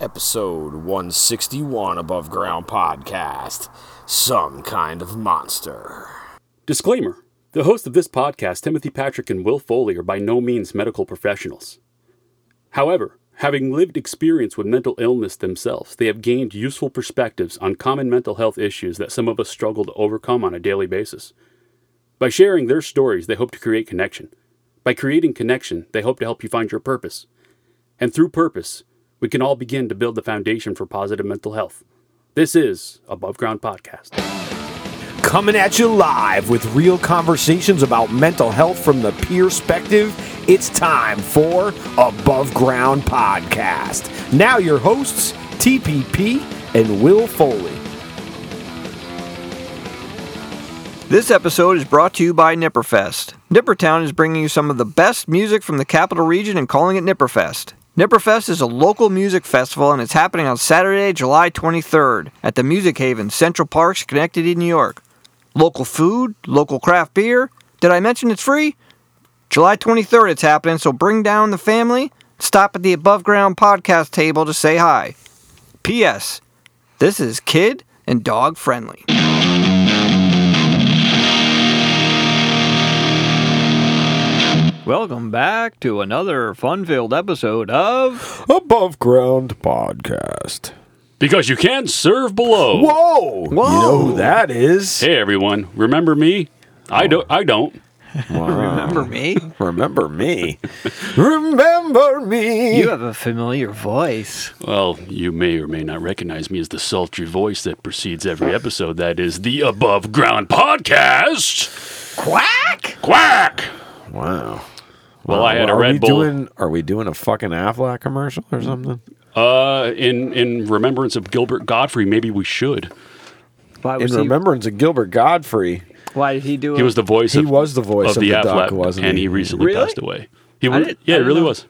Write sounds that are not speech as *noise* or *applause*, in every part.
episode 161 Above Ground Podcast Some Kind of Monster. Disclaimer The hosts of this podcast, Timothy Patrick and Will Foley, are by no means medical professionals. However, having lived experience with mental illness themselves, they have gained useful perspectives on common mental health issues that some of us struggle to overcome on a daily basis. By sharing their stories, they hope to create connection. By creating connection, they hope to help you find your purpose. And through purpose, we can all begin to build the foundation for positive mental health. This is Above Ground Podcast. Coming at you live with real conversations about mental health from the peer perspective, it's time for Above Ground Podcast. Now, your hosts, TPP and Will Foley. This episode is brought to you by Nipperfest. Nippertown is bringing you some of the best music from the capital region and calling it Nipperfest. Nipperfest is a local music festival and it's happening on Saturday, July 23rd at the Music Haven, Central Park, Schenectady, New York. Local food, local craft beer. Did I mention it's free? July 23rd it's happening, so bring down the family. Stop at the Above Ground podcast table to say hi. P.S. This is kid and dog friendly. Welcome back to another fun-filled episode of Above Ground Podcast. Because you can't serve below. Whoa! You know who that is? Hey everyone, remember me? I don't. I don't. *laughs* Remember me? *laughs* Remember me. Remember me. You have a familiar voice. Well, you may or may not recognize me as the sultry voice that precedes every episode. That is the Above Ground Podcast. Quack! Quack. wow. Well, I had a are Red we Bull. Doing, are we doing a fucking Aflac commercial or something? Uh, in in remembrance of Gilbert Gottfried, maybe we should. Why In he? remembrance of Gilbert Gottfried, Why did he do? He was the voice. he of, was the voice of, of the the duck, Aflac, wasn't and he? he recently Really? passed away. He was, yeah, I it really know. was.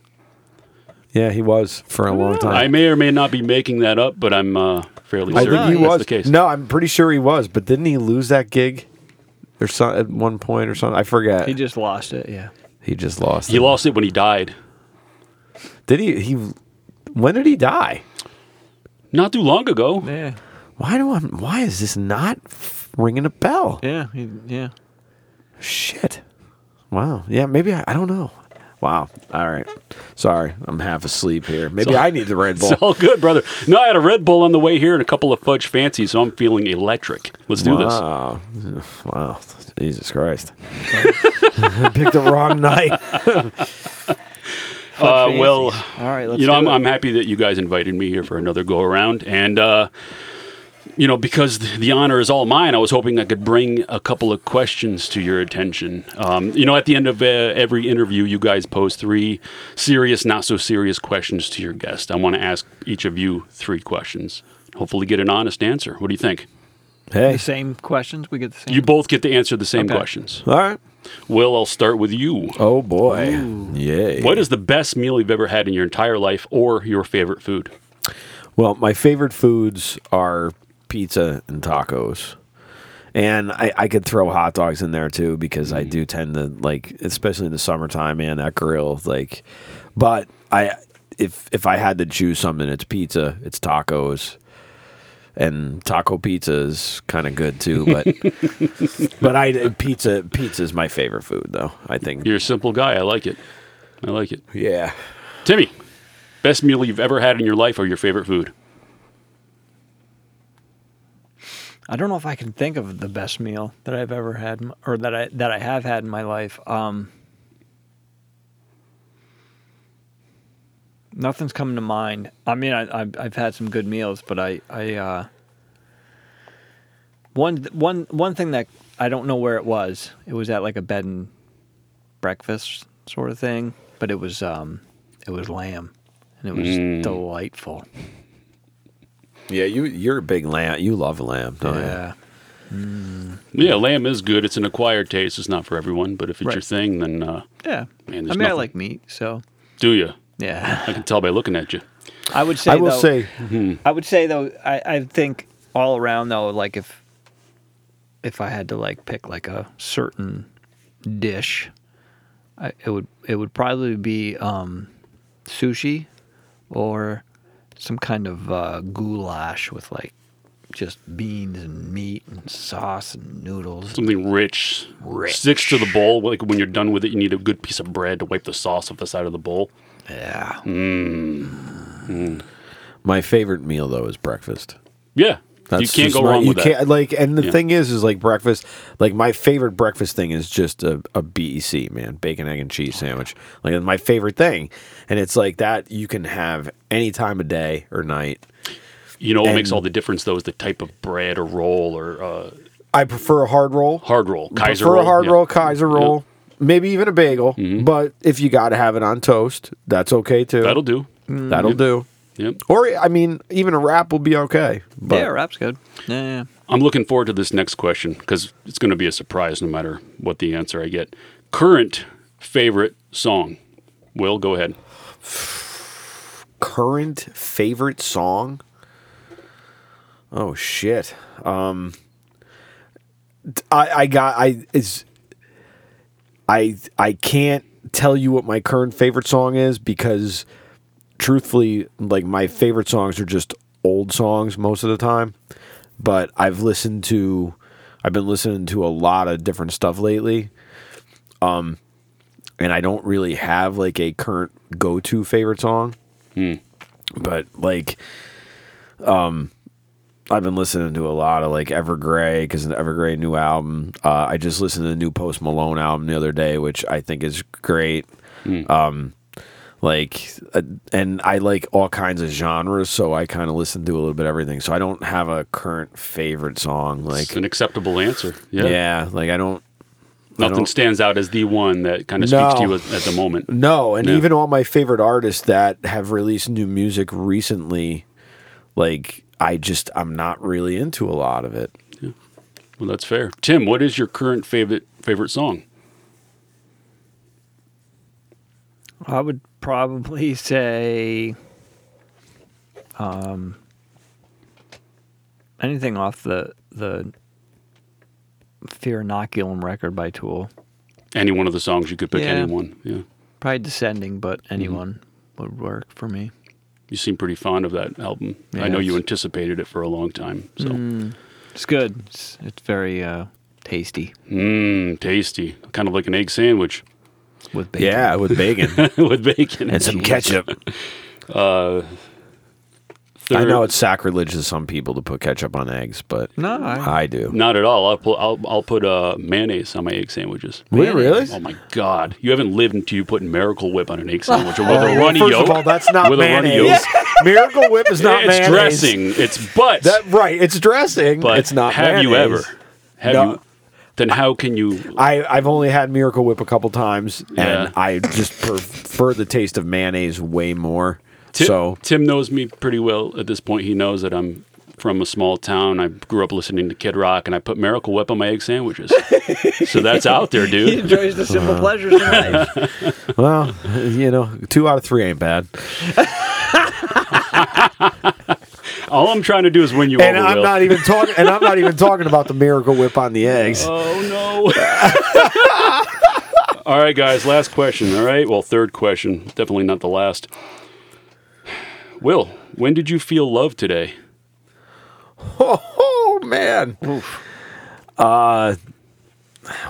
Yeah, he was for a long time. I may or may not be making that up, but I'm uh, fairly I certain think he that's was. the case. No, I'm pretty sure he was. But didn't he lose that gig? Or some, at one point or something? I forget. He He, just lost it. Yeah. Just lost. It. He it. lost it when he died. Did he? He. When did he die? Not too long ago. Yeah. Why do I? Why is this not ringing a bell? Yeah. He, yeah. Shit. Wow. Yeah. Maybe I, I don't know. Wow. All right. Sorry, I'm half asleep here. Maybe I need the Red *laughs* Bull. It's all good, brother. No, I had a Red Bull on the way here and a couple of fudge fancies, so I'm feeling electric. Let's do this. Wow. Wow. Jesus Christ. I *laughs* picked the wrong night. *laughs* Uh, well, All right. Let's you know, do I'm, it. I'm happy that you guys invited me here for another go around, and uh, you know, because the honor is all mine, I was hoping I could bring a couple of questions to your attention. Um, you know, at the end of uh, every interview, you guys pose three serious, not so serious questions to your guest. I want to ask each of you three questions. Hopefully, get an honest answer. What do you think? Hey. the same questions. We get the same. You both get to answer the same Okay. questions. All right. Will, I'll start with you. Oh boy. Yay. What is the best meal you've ever had in your entire life, or your favorite food? Well, my favorite foods are pizza and tacos. And I, I could throw hot dogs in there too because I mm. do tend to like, especially in the summertime, man, that grill. Like, but I, if if I had to choose something, it's pizza, it's tacos, and taco pizza is kind of good too. But *laughs* but I pizza pizza is my favorite food though. I think. You're a simple guy. I like it. I like it. Yeah. Timmy, best meal you've ever had in your life, or your favorite food? I don't know if I can think of the best meal that I've ever had, or that I that I have had in my life. Um, nothing's coming to mind. I mean, I, I've I've had some good meals, but I I uh, one one one thing that I don't know where it was. It was at like a bed and breakfast sort of thing, but it was um it was lamb, and it was delightful. Yeah, you you're a big lamb. You love lamb, don't you? Yeah. Yeah, lamb is good. It's an acquired taste. It's not for everyone, but if it's Right. your thing, then uh, Yeah. Man, I there's mean, I like meat, so do you? yeah. I can tell by looking at you. I would say. I will though, say, I would say though. I, I think all around though, like if if I had to like pick like a certain dish, I, it would it would probably be um, sushi or some kind of uh, goulash with like just beans and meat and sauce and noodles. Something rich, Rich. sticks to the bowl. Like when you're done with it, you need a good piece of bread to wipe the sauce off the side of the bowl. Yeah. My favorite meal though is breakfast. Yeah, That's you can't go my- wrong you with that. can't, Like, and the Yeah. thing is, is like breakfast. Like my favorite breakfast thing is just a, a BEC man, bacon, egg, and cheese sandwich. Like my favorite thing, and it's like that you can have any time of day or night. You know what makes all the difference though is the type of bread or roll or uh, I prefer a hard roll. hard roll, Kaiser prefer roll. a hard yeah. roll, Kaiser roll, maybe even a bagel. Mm-hmm. But if you got to have it on toast, that's okay too. That'll do. That'll do. Yep. Or I mean, even a wrap will be okay. But yeah, wrap's good. Yeah, yeah. I'm looking forward to this next question because it's going to be a surprise no matter what the answer I get. Current favorite song. Will, go ahead. current favorite song. Oh shit. Um I I got I is I I can't tell you what my current favorite song is because truthfully like my favorite songs are just old songs most of the time. But I've listened to I've been listening to a lot of different stuff lately. Um and I don't really have like a current go-to favorite song but like um I've been listening to a lot of like Evergrey because an Evergrey new album. Uh, I just listened to the new Post Malone album the other day, which I think is great. Um, like, uh, and I like all kinds of genres, so I kind of listen to a little bit of everything. So I don't have a current favorite song. Like, It's an acceptable answer. Yeah. yeah, like I don't. I Nothing don't- stands out as the one that kind of speaks to you at, at the moment. No, and Yeah. even all my favorite artists that have released new music recently, like I just I'm not really into a lot of it. Well, that's fair. Tim, what is your current favorite favorite song? I would probably *laughs* say um, anything off the the Fear Inoculum record by Tool. Any one of the songs you could pick. Yeah. Anyone. Yeah. Probably Descending, but Mm-hmm. anyone would work for me. You seem pretty fond of that album. I know you anticipated it for a long time. So, Mm. It's good. It's, it's very uh, tasty mmm, tasty. Kind of like an egg sandwich with bacon. Yeah, with bacon with bacon and some ketchup. *laughs* Uh, I know it's sacrilege to some people to put ketchup on eggs, but No, I, I do. Not at all. I'll put I'll, I'll put uh, mayonnaise on my egg sandwiches. Wait, really? Oh my god! You haven't lived until you put Miracle Whip on an egg sandwich *laughs* with Oh, a well, runny first yolk. of all, that's not with a runny mayonnaise. yolk. *laughs* Miracle Whip is not it's mayonnaise. dressing. It's but. That right? It's dressing. but it's not. Have you ever? Have No. you? Then how can you? I I've only had Miracle Whip a couple times, Yeah. and I just prefer the taste of mayonnaise way more. Tim, so Tim knows me pretty well at this point. He knows that I'm from a small town. I grew up listening to Kid Rock, and I put Miracle Whip on my egg sandwiches. *laughs* so that's out there, dude. he dude. enjoys the simple Uh-huh. pleasures of life. *laughs* well, you know, two out of three ain't bad. *laughs* All I'm trying to do is win you And over. I'm Will. not even talking. And I'm not even *laughs* talking about the Miracle Whip on the eggs. Oh no. *laughs* all right, guys. Last question. All right. Well, third question. Definitely not the last. Will, when did you feel love today? Oh man. Uh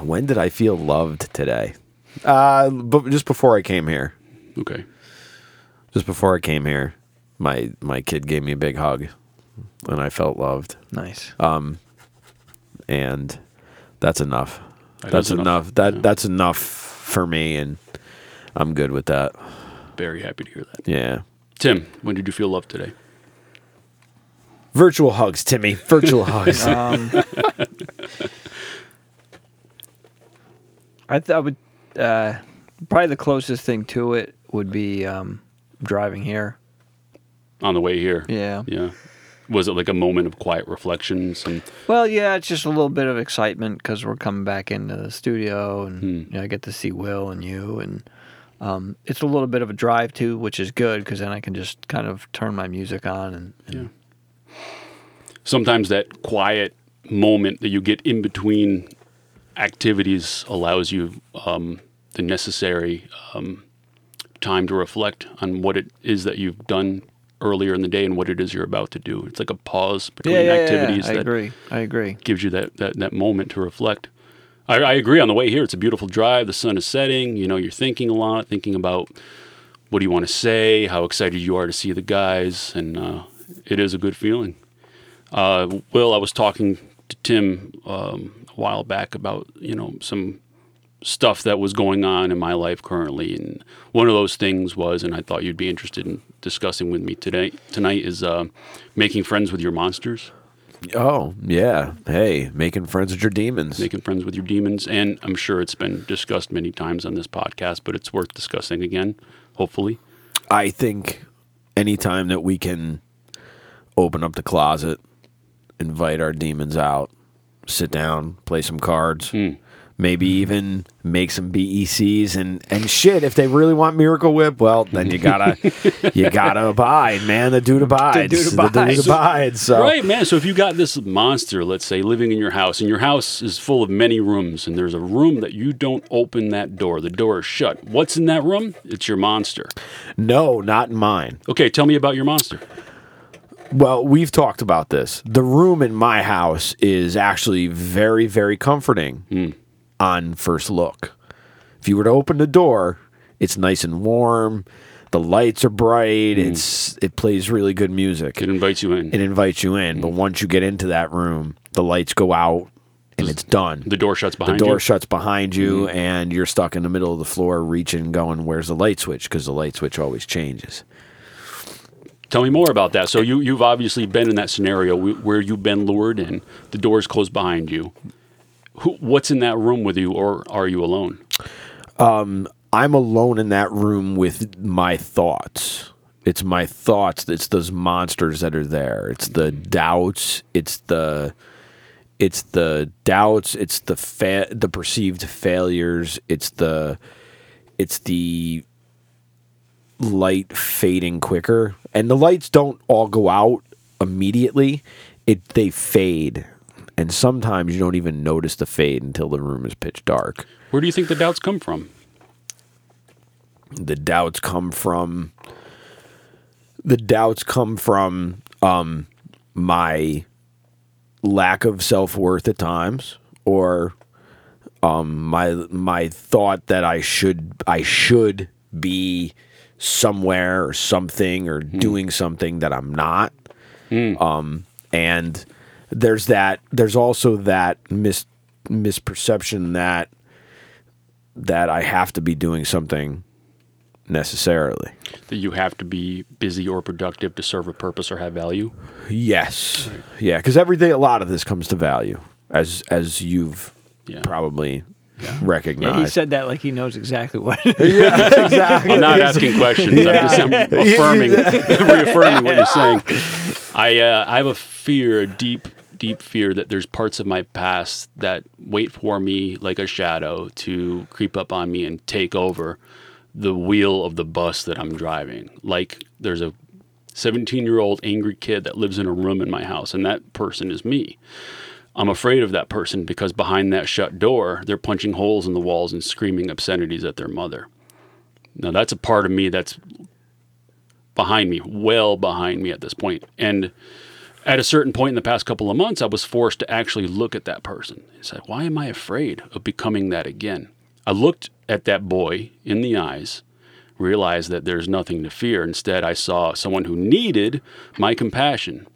when did I feel loved today? Uh but just before I came here. Okay. Just before I came here, my my kid gave me a big hug and I felt loved. nice. And that's enough. That that's enough. enough. That Yeah. that's enough for me and I'm good with that. Very happy to hear that. Yeah. Tim, when did you feel love today? Virtual hugs, Timmy. Virtual *laughs* hugs. Um, I, th- I would uh, probably the closest thing to it would be um, driving here. On the way here. Yeah. Yeah. Was it like a moment of quiet reflections and Well, yeah, it's just a little bit of excitement because we're coming back into the studio, and Hmm. you know, I get to see Will and you, and um, it's a little bit of a drive too, which is good because then I can just kind of turn my music on and, and Yeah. sometimes that quiet moment that you get in between activities allows you um, the necessary um, time to reflect on what it is that you've done earlier in the day and what it is you're about to do. It's like a pause between Yeah, yeah, yeah, activities I that agree. I agree. gives you that, that, that moment to reflect. I, I agree on the way here. It's a beautiful drive. The sun is setting. You know, you're thinking a lot, thinking about what do you want to say, how excited you are to see the guys, and uh, it is a good feeling. Uh, Will, I was talking to Tim um, a while back about you know some stuff that was going on in my life currently, and one of those things was, and I thought you'd be interested in discussing with me today tonight is uh, making friends with your monsters. Oh yeah. Hey, making friends with your demons. making friends with your demons. And I'm sure it's been discussed many times on this podcast, but it's worth discussing again, hopefully. I think anytime that we can open up the closet, invite our demons out, sit down, play some cards, maybe even make some BECs and and shit. If they really want Miracle Whip, well, then you gotta *laughs* you gotta abide, man. The dude abides. dude The dude abides. So Right, man. So if you got this monster, let's say, living in your house, and your house is full of many rooms, and there's a room that you don't open that door, the door is shut. What's in that room? It's your monster. no, not mine. Okay, tell me about your monster. Well, we've talked about this. The room in my house is actually very, very comforting hmm. On first look. If you were to open the door, it's nice and warm. The lights are bright. Mm. It's it plays really good music. It invites you in. It invites you in, but mm. once you get into that room, the lights go out and it's done. the door shuts behind you. The door you. shuts behind you, mm. and you're stuck in the middle of the floor, reaching, going, "Where's the light switch?" Because the light switch always changes. Tell me more about that. So you you've obviously been in that scenario where you've been lured and the door's closed behind you. Who, what's in that room with you, or are you alone? Um, I'm alone in that room with my thoughts. It's my thoughts. It's those monsters that are there. It's the doubts. It's the it's the doubts. It's the fa- the perceived failures. It's the it's the light fading quicker. And the lights don't all go out immediately. It they fade. And sometimes you don't even notice the fade until the room is pitch dark. Where do you think the doubts come from? the doubts come from the doubts come from um my lack of self-worth at times or um my my thought that I should I should be somewhere or something or doing something that I'm not um and there's that there's also that mis misperception that that I have to be doing something necessarily. That you have to be busy or productive to serve a purpose or have value? Yes. Yeah, because every day a lot of this comes to value, as as you've Yeah. probably Yeah, recognized. he said that like he knows exactly what. *laughs* *laughs* exactly. I'm not asking questions. I'm just I'm *laughs* affirming, reaffirming what you're saying. I uh, I have a fear, a deep, deep fear that there's parts of my past that wait for me like a shadow to creep up on me and take over the wheel of the bus that I'm driving. Like there's a 17 year old angry kid that lives in a room in my house, and that person is me. I'm afraid of that person because behind that shut door, they're punching holes in the walls and screaming obscenities at their mother. Now that's a part of me that's behind me, well behind me at this point. And at a certain point in the past couple of months, I was forced to actually look at that person and say, why am I afraid of becoming that again? I looked at that boy in the eyes, realized that there's nothing to fear. Instead, I saw someone who needed my compassion.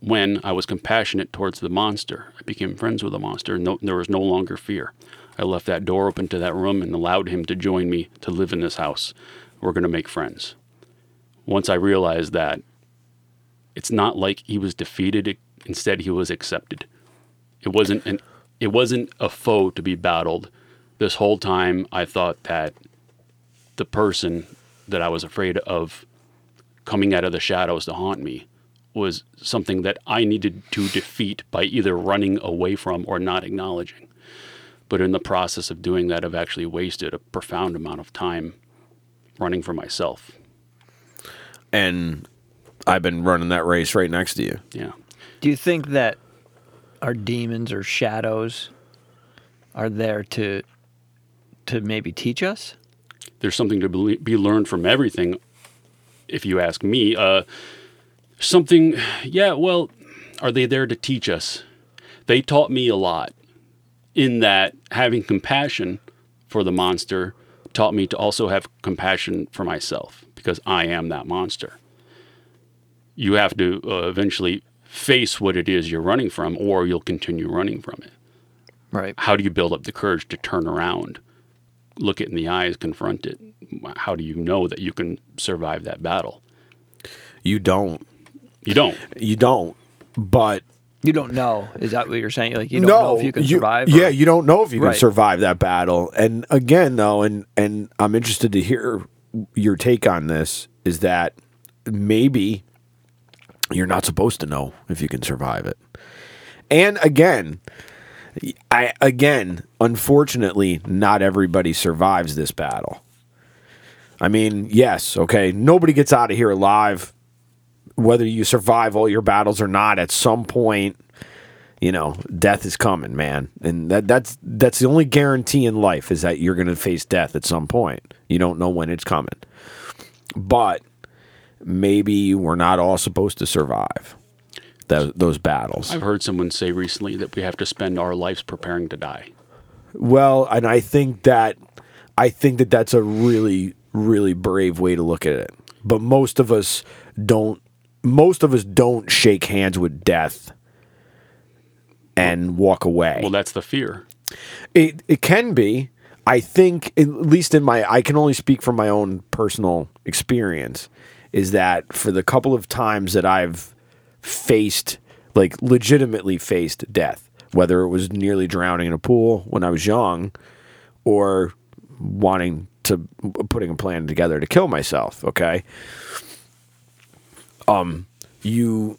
When I was compassionate towards the monster, I became friends with the monster, and no, there was no longer fear. I left that door open to that room and allowed him to join me to live in this house. We're going to make friends. Once I realized that, it's not like he was defeated. Instead, he was accepted. It wasn't an, it wasn't a foe to be battled. This whole time, I thought that the person that I was afraid of coming out of the shadows to haunt me was something that I needed to defeat by either running away from or not acknowledging. But in the process of doing that, I've actually wasted a profound amount of time running for myself. and I've been running that race right next to you. Yeah. Do you think that our demons or shadows are there to to maybe teach us? There's something to be be learned from everything if you ask me. Uh, something, yeah, well, are they there to teach us? They taught me a lot in that having compassion for the monster taught me to also have compassion for myself because I am that monster. You have to uh, eventually face what it is you're running from, or you'll continue running from it. Right. How do you build up the courage to turn around, look it in the eyes, confront it? How do you know that you can survive that battle? You don't. You don't. You don't. But You don't know. Is that what you're saying? Like you don't know if you can survive. or- Yeah, you don't know if you can survive that battle. And again, though, and and I'm interested to hear your take on this. Is that maybe you're not supposed to know if you can survive it? And again, I again, unfortunately, not everybody survives this battle. I mean, yes, okay, nobody gets out of here alive. Whether you survive all your battles or not, at some point, you know, death is coming, man. And that that's that's the only guarantee in life is that you're going to face death at some point. You don't know when it's coming. But maybe we're not all supposed to survive tho- those battles. I've heard someone say recently that we have to spend our lives preparing to die. Well, and I think that I think that that's a really really brave way to look at it. But most of us don't most of us don't shake hands with death and walk away. Well, that's the fear. It it can be. I think at least in my I can only speak from my own personal experience is that for the couple of times that I've faced like legitimately faced death, whether it was nearly drowning in a pool when I was young or wanting to putting a plan together to kill myself, okay? Um you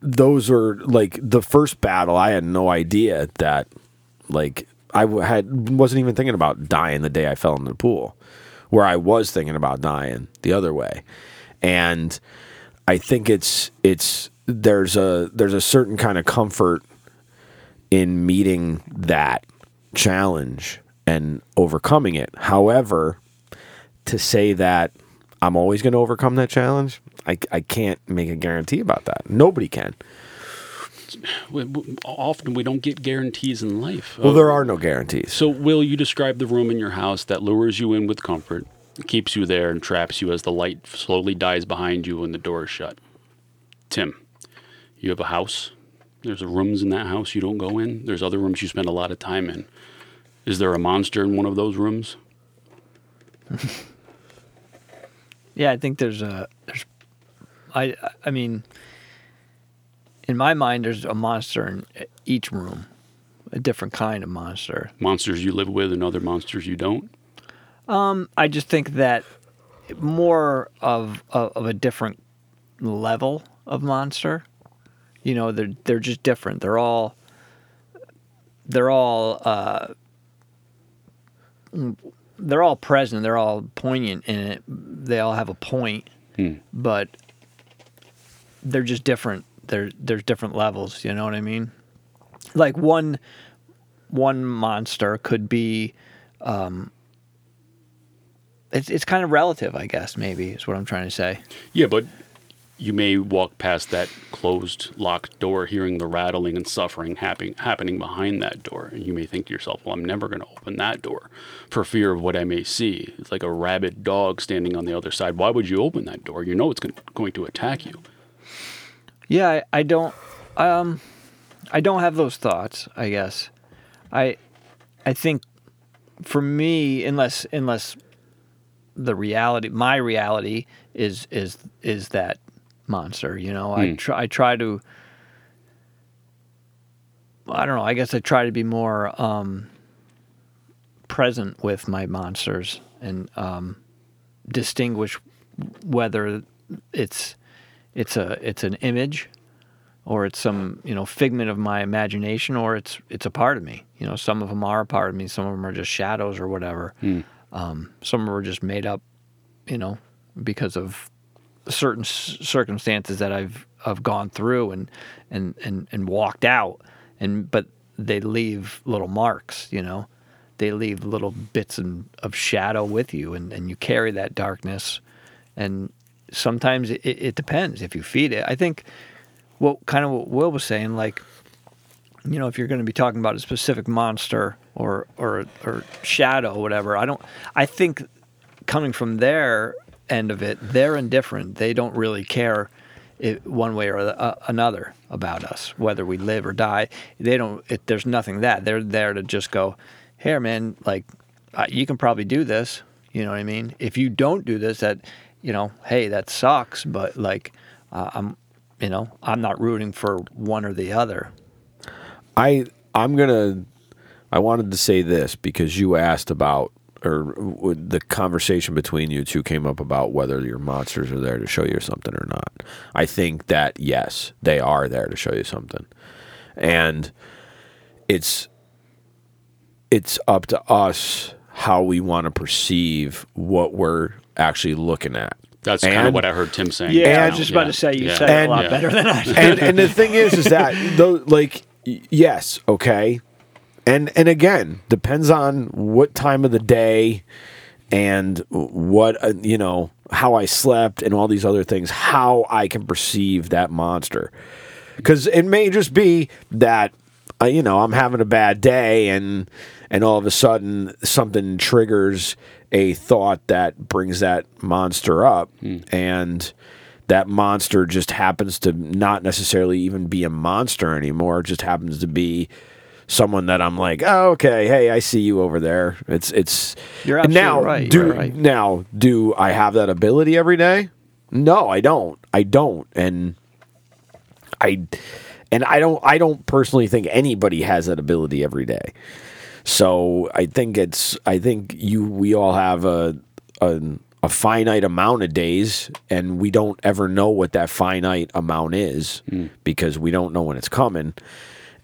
those are like the first battle I had no idea that like I had wasn't even thinking about dying the day I fell in the pool. Where I was thinking about dying the other way. And I think it's it's there's a there's a certain kind of comfort in meeting that challenge and overcoming it. However to say that I'm always going to overcome that challenge I, I can't make a guarantee about that nobody can We- we- Often we don't get guarantees in life. well Uh, there are no guarantees So, will you describe the room in your house that lures you in with comfort, keeps you there, and traps you as the light slowly dies behind you when the door is shut? Tim, you have a house. There's rooms in that house you don't go in. There's other rooms you spend a lot of time in. Is there a monster in one of those rooms? *laughs* Yeah, I think there's a there's I I mean in my mind there's a monster in each room. A different kind of monster. Monsters you live with and other monsters you don't? Um, I just think that more of of, of a different level of monster. You know, they're they're just different. They're all they're all uh, they're all present. They're all poignant in it. They all have a point, Hmm. but they're just different. There there's different levels. You know what I mean? Like one one monster could be it's it's kind of relative, I guess. Maybe is what I'm trying to say. Yeah, but you may walk past that closed, locked door, hearing the rattling and suffering happening happening behind that door, and you may think to yourself, "Well, I'm never going to open that door for fear of what I may see." It's like a rabid dog standing on the other side. Why would you open that door? You know it's going to attack you. Yeah, I, I don't, um, I don't have those thoughts. I guess, I, I think, for me, unless unless the reality, my reality is is is that monster. You know, I Hmm. try I try to. I don't know. I guess I try to be more um, present with my monsters and um, distinguish whether it's it's a it's an image or it's some you know figment of my imagination or it's it's a part of me you know some of them are a part of me some of them are just shadows or whatever um, some of them are just made up you know because of certain circumstances that I've I've gone through and and and and walked out and but they leave little marks you know they leave little bits and, of shadow with you and, and you carry that darkness and sometimes it, it depends if you feed it. I think what kind of what Will was saying, like you know, if you're going to be talking about a specific monster or or or shadow, whatever, I don't. I think coming from their end of it, they're indifferent. They don't really care it, one way or uh, another about us, whether we live or die. They don't. It, there's nothing that they're there to just go, here, man. Like uh, you can probably do this. You know what I mean? If you don't do this, that you know, hey, that sucks. But like, uh, I'm, you know, I'm not rooting for one or the other. I I'm gonna. I wanted to say this because you asked about or the conversation between you two came up about whether your monsters are there to show you something or not. I think that yes, they are there to show you something, and it's it's up to us how we want to perceive what we're actually looking at. That's kind of what I heard Tim saying. Yeah, I was just about to say you yeah. said and, it a lot yeah. better than I did. And, and the thing is, is that though, like, yes, okay, and and again, depends on what time of the day and what uh, you know how I slept and all these other things, how I can perceive that monster, because it may just be that uh, you know I'm having a bad day and and all of a sudden something triggers a thought that brings that monster up hmm. and that monster just happens to not necessarily even be a monster anymore it just happens to be someone that I'm like, oh, okay, hey, I see you over there. It's it's you're absolutely now, right. Do right. now do I have that ability every day? No, I don't. I don't, and I and I don't. I don't personally think anybody has that ability every day. So I think it's I think you we all have a a, a finite amount of days and we don't ever know what that finite amount is mm. because we don't know when it's coming.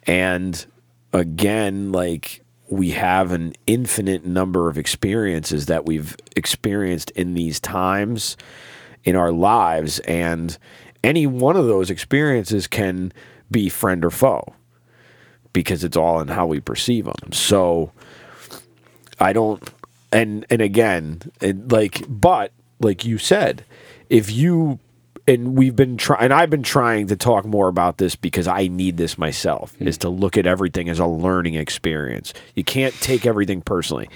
And again, like we have an infinite number of experiences that we've experienced in these times in our lives and any one of those experiences can be friend or foe because it's all in how we perceive them. So I don't and and again, it, like but like you said, if you and we've been trying and I've been trying to talk more about this because I need this myself mm. is to look at everything as a learning experience. You can't take everything personally.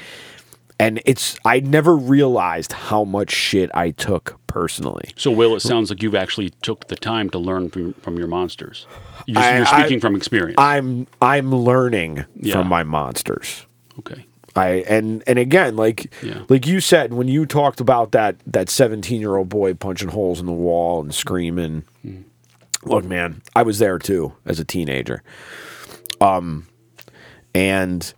And it's I never realized how much shit I took personally. So Will, it sounds like you've actually took the time to learn from, from your monsters. You're, I, you're speaking I, from experience. I'm I'm learning yeah. from my monsters. Okay. I and and again, like yeah. like you said, when you talked about that that seventeen year old boy punching holes in the wall and screaming, mm. look, man, I was there too as a teenager. Um, and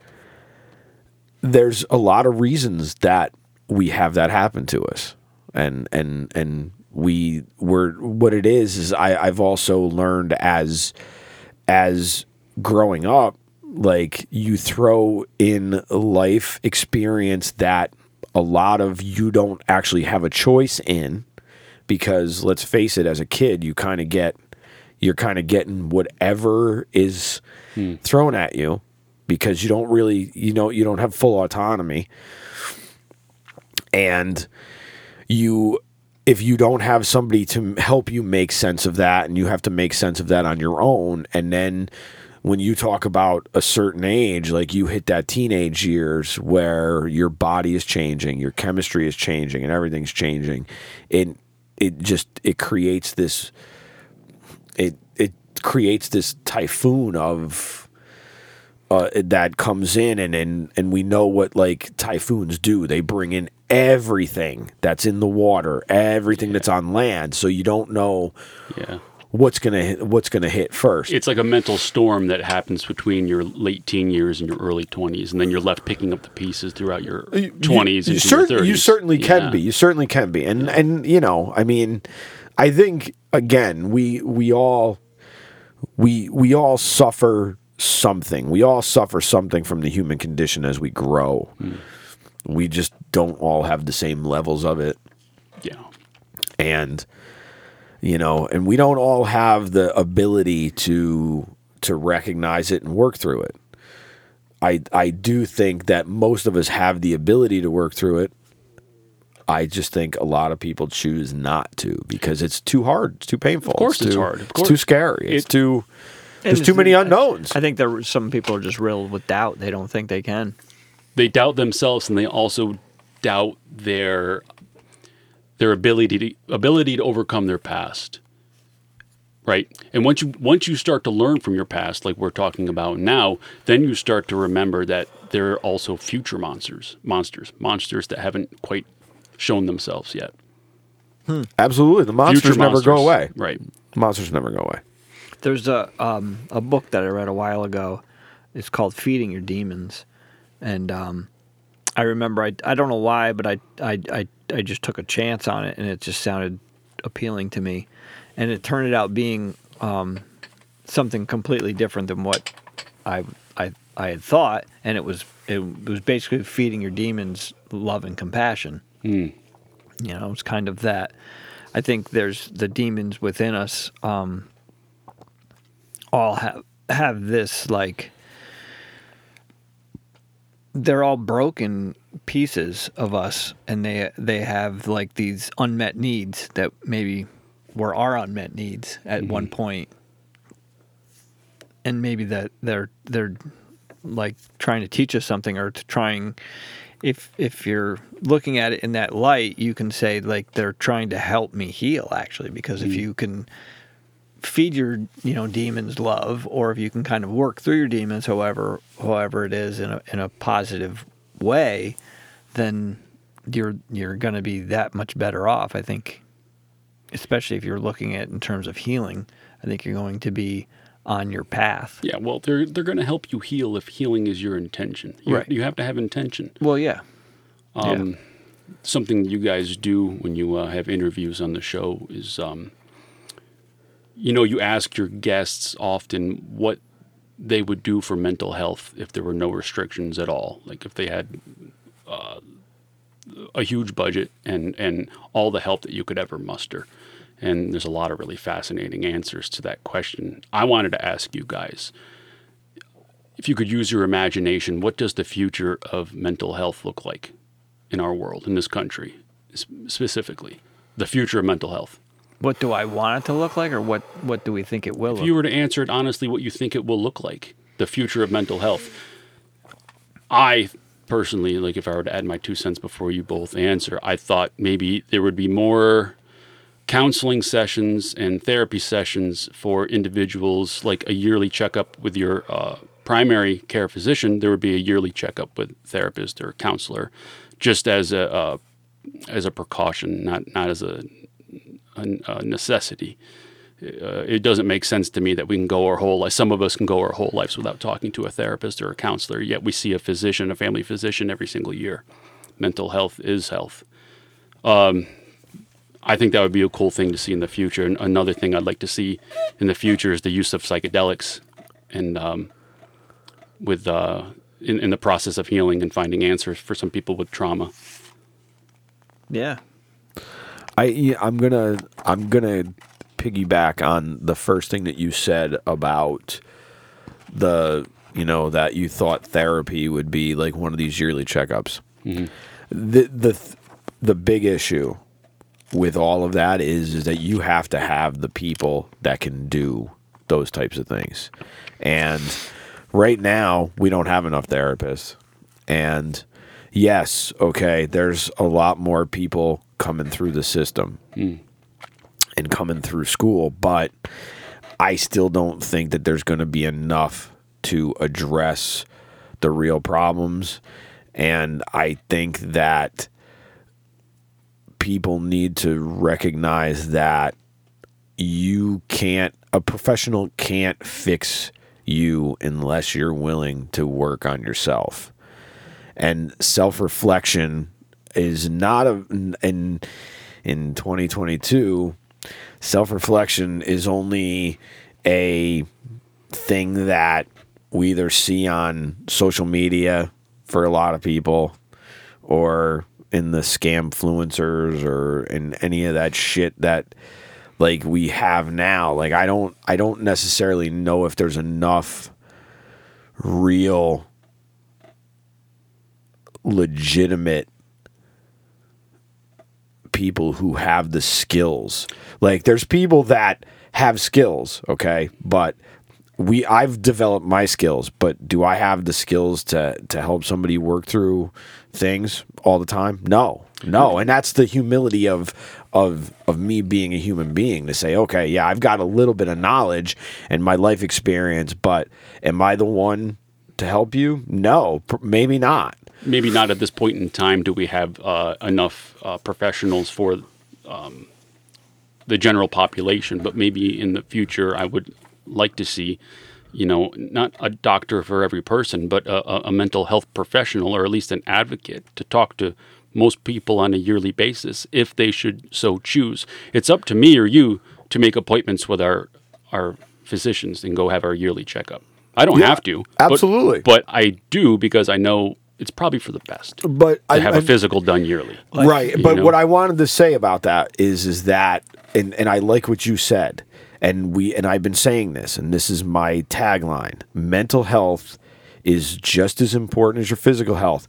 there's a lot of reasons that we have that happen to us, and and and we were what it is is I I've also learned as as growing up like you throw in life experience that a lot of you don't actually have a choice in because let's face it as a kid you kind of get you're kind of getting whatever is hmm. thrown at you because you don't really you know you don't have full autonomy and you if you don't have somebody to help you make sense of that and you have to make sense of that on your own and then when you talk about a certain age, like you hit that teenage years where your body is changing, your chemistry is changing, and everything's changing, it it just it creates this it it creates this typhoon of uh, that comes in and, and and we know what like typhoons do. They bring in everything that's in the water, everything yeah. that's on land. So you don't know yeah what's gonna what's gonna hit first. It's like a mental storm that happens between your late teen years and your early twenties, and then you're left picking up the pieces throughout your twenties and cer- 30s. You certainly can yeah. be. You certainly can be, and yeah. and you know, I mean, I think again, we we all we we all suffer something. We all suffer something from the human condition as we grow. Mm. We just don't all have the same levels of it. Yeah, and you know, and we don't all have the ability to to recognize it and work through it. I I do think that most of us have the ability to work through it. I just think a lot of people choose not to because it's too hard. It's too painful. Of course it's too, hard. Of course. It's too scary. It's It- too. There's too many unknowns. I think there some people are just riddled with doubt. They don't think they can. they doubt themselves and they also doubt their their ability to ability to overcome their past right? And once you once you start to learn from your past like we're talking about now then you start to remember that there are also future monsters monsters monsters that haven't quite shown themselves yet. Absolutely, the monsters future never go away. right. Monsters never go away. There's a um, a book that I read a while ago. It's called Feeding Your Demons, and um, I remember I I don't know why, but I, I I I just took a chance on it, and it just sounded appealing to me, and it turned out being um, something completely different than what I I I had thought, and it was it was basically feeding your demons love and compassion. You know, it's kind of that. I think there's the demons within us. Um, all have have this like they're all broken pieces of us and they they have like these unmet needs that maybe were our unmet needs at mm-hmm. one point. And maybe that they're they're like trying to teach us something or to trying if if you're looking at it in that light you can say like they're trying to help me heal actually because if mm-hmm. you can feed your you know demons love or if you can kind of work through your demons however however it is in a in a positive way then you're you're going to be that much better off i think. Especially if you're looking at in terms of healing i think you're going to be on your path. Yeah well they're they're going to help you heal if healing is your intention. You, Right. you have to have intention. Well yeah. Um, Something you guys do when you uh, have interviews on the show is, um, you know, you ask your guests often what they would do for mental health if there were no restrictions at all. Like if they had uh, a huge budget and, and all the help that you could ever muster. And there's a lot of really fascinating answers to that question. I wanted to ask you guys if you could use your imagination, what does the future of mental health look like in our world, in this country, specifically? The future of mental health. What do i want it to look like or what what do we think it will look? If look you were to answer it honestly, what you think it will look like, the future of mental health. I personally, like if I were to add my two cents before you both answer, I thought maybe there would be more counseling sessions and therapy sessions for individuals, like a yearly checkup with your uh, primary care physician. There would be a yearly checkup with therapist or counselor, just as a uh, as a precaution, not not as a, a, a necessity uh, it doesn't make sense to me that we can go our whole life. Some of us can go our whole lives without talking to a therapist or a counselor. Yet we see a physician, a family physician, every single year. Mental health is health. Um, I think that would be a cool thing to see in the future. And another thing I'd like to see in the future is the use of psychedelics, and um, with uh, in, in the process of healing and finding answers for some people with trauma. yeah I I'm gonna I'm gonna piggyback on the first thing that you said about the you know that you thought therapy would be like one of these yearly checkups. Mm-hmm. The the the big issue with all of that is is that you have to have the people that can do those types of things. And right now we don't have enough therapists. And yes, okay, there's a lot more people coming through the system hmm. and coming through school, but I still don't think that there's going to be enough to address the real problems. And I think that people need to recognize that you can't, a professional can't fix you unless you're willing to work on yourself. And self reflection is not a, in, in 2022, self reflection is only a thing that we either see on social media for a lot of people or in the scam fluencers or in any of that shit that like we have now. Like i don't i don't necessarily know if there's enough real legitimate people who have the skills. Like there's people that have skills, okay, but we I've developed my skills, but do I have the skills to to help somebody work through things all the time? No. No, mm-hmm. and that's the humility of of of me being a human being to say, okay, yeah, I've got a little bit of knowledge and my life experience, but am I the one to help you? No, pr- maybe not. Maybe not at this point in time do we have uh, enough uh, professionals for um, the general population, but maybe in the future I would like to see, you know, not a doctor for every person, but a, a- mental health professional or at least an advocate to talk to most people on a yearly basis if they should so choose. It's up to me or you to make appointments with our our physicians and go have our yearly checkup. I don't Yeah, have to. but- absolutely. But, I do because I know it's probably for the best But to I have a a physical done yearly. right but know? what i wanted to say about that is is that and and i like what you said and we and i've been saying this and this is my tagline mental health is just as important as your physical health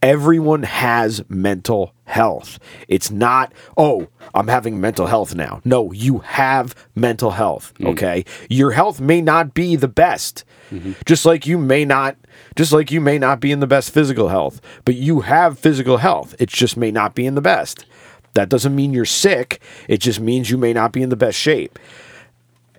everyone has mental health. It's not oh i'm having mental health now. No you have mental health mm. okay? Your health may not be the best. Mm-hmm. Just like you may not just like you may not be in the best physical health but you have physical health. It just may not be in the best. That doesn't mean you're sick. It just means you may not be in the best shape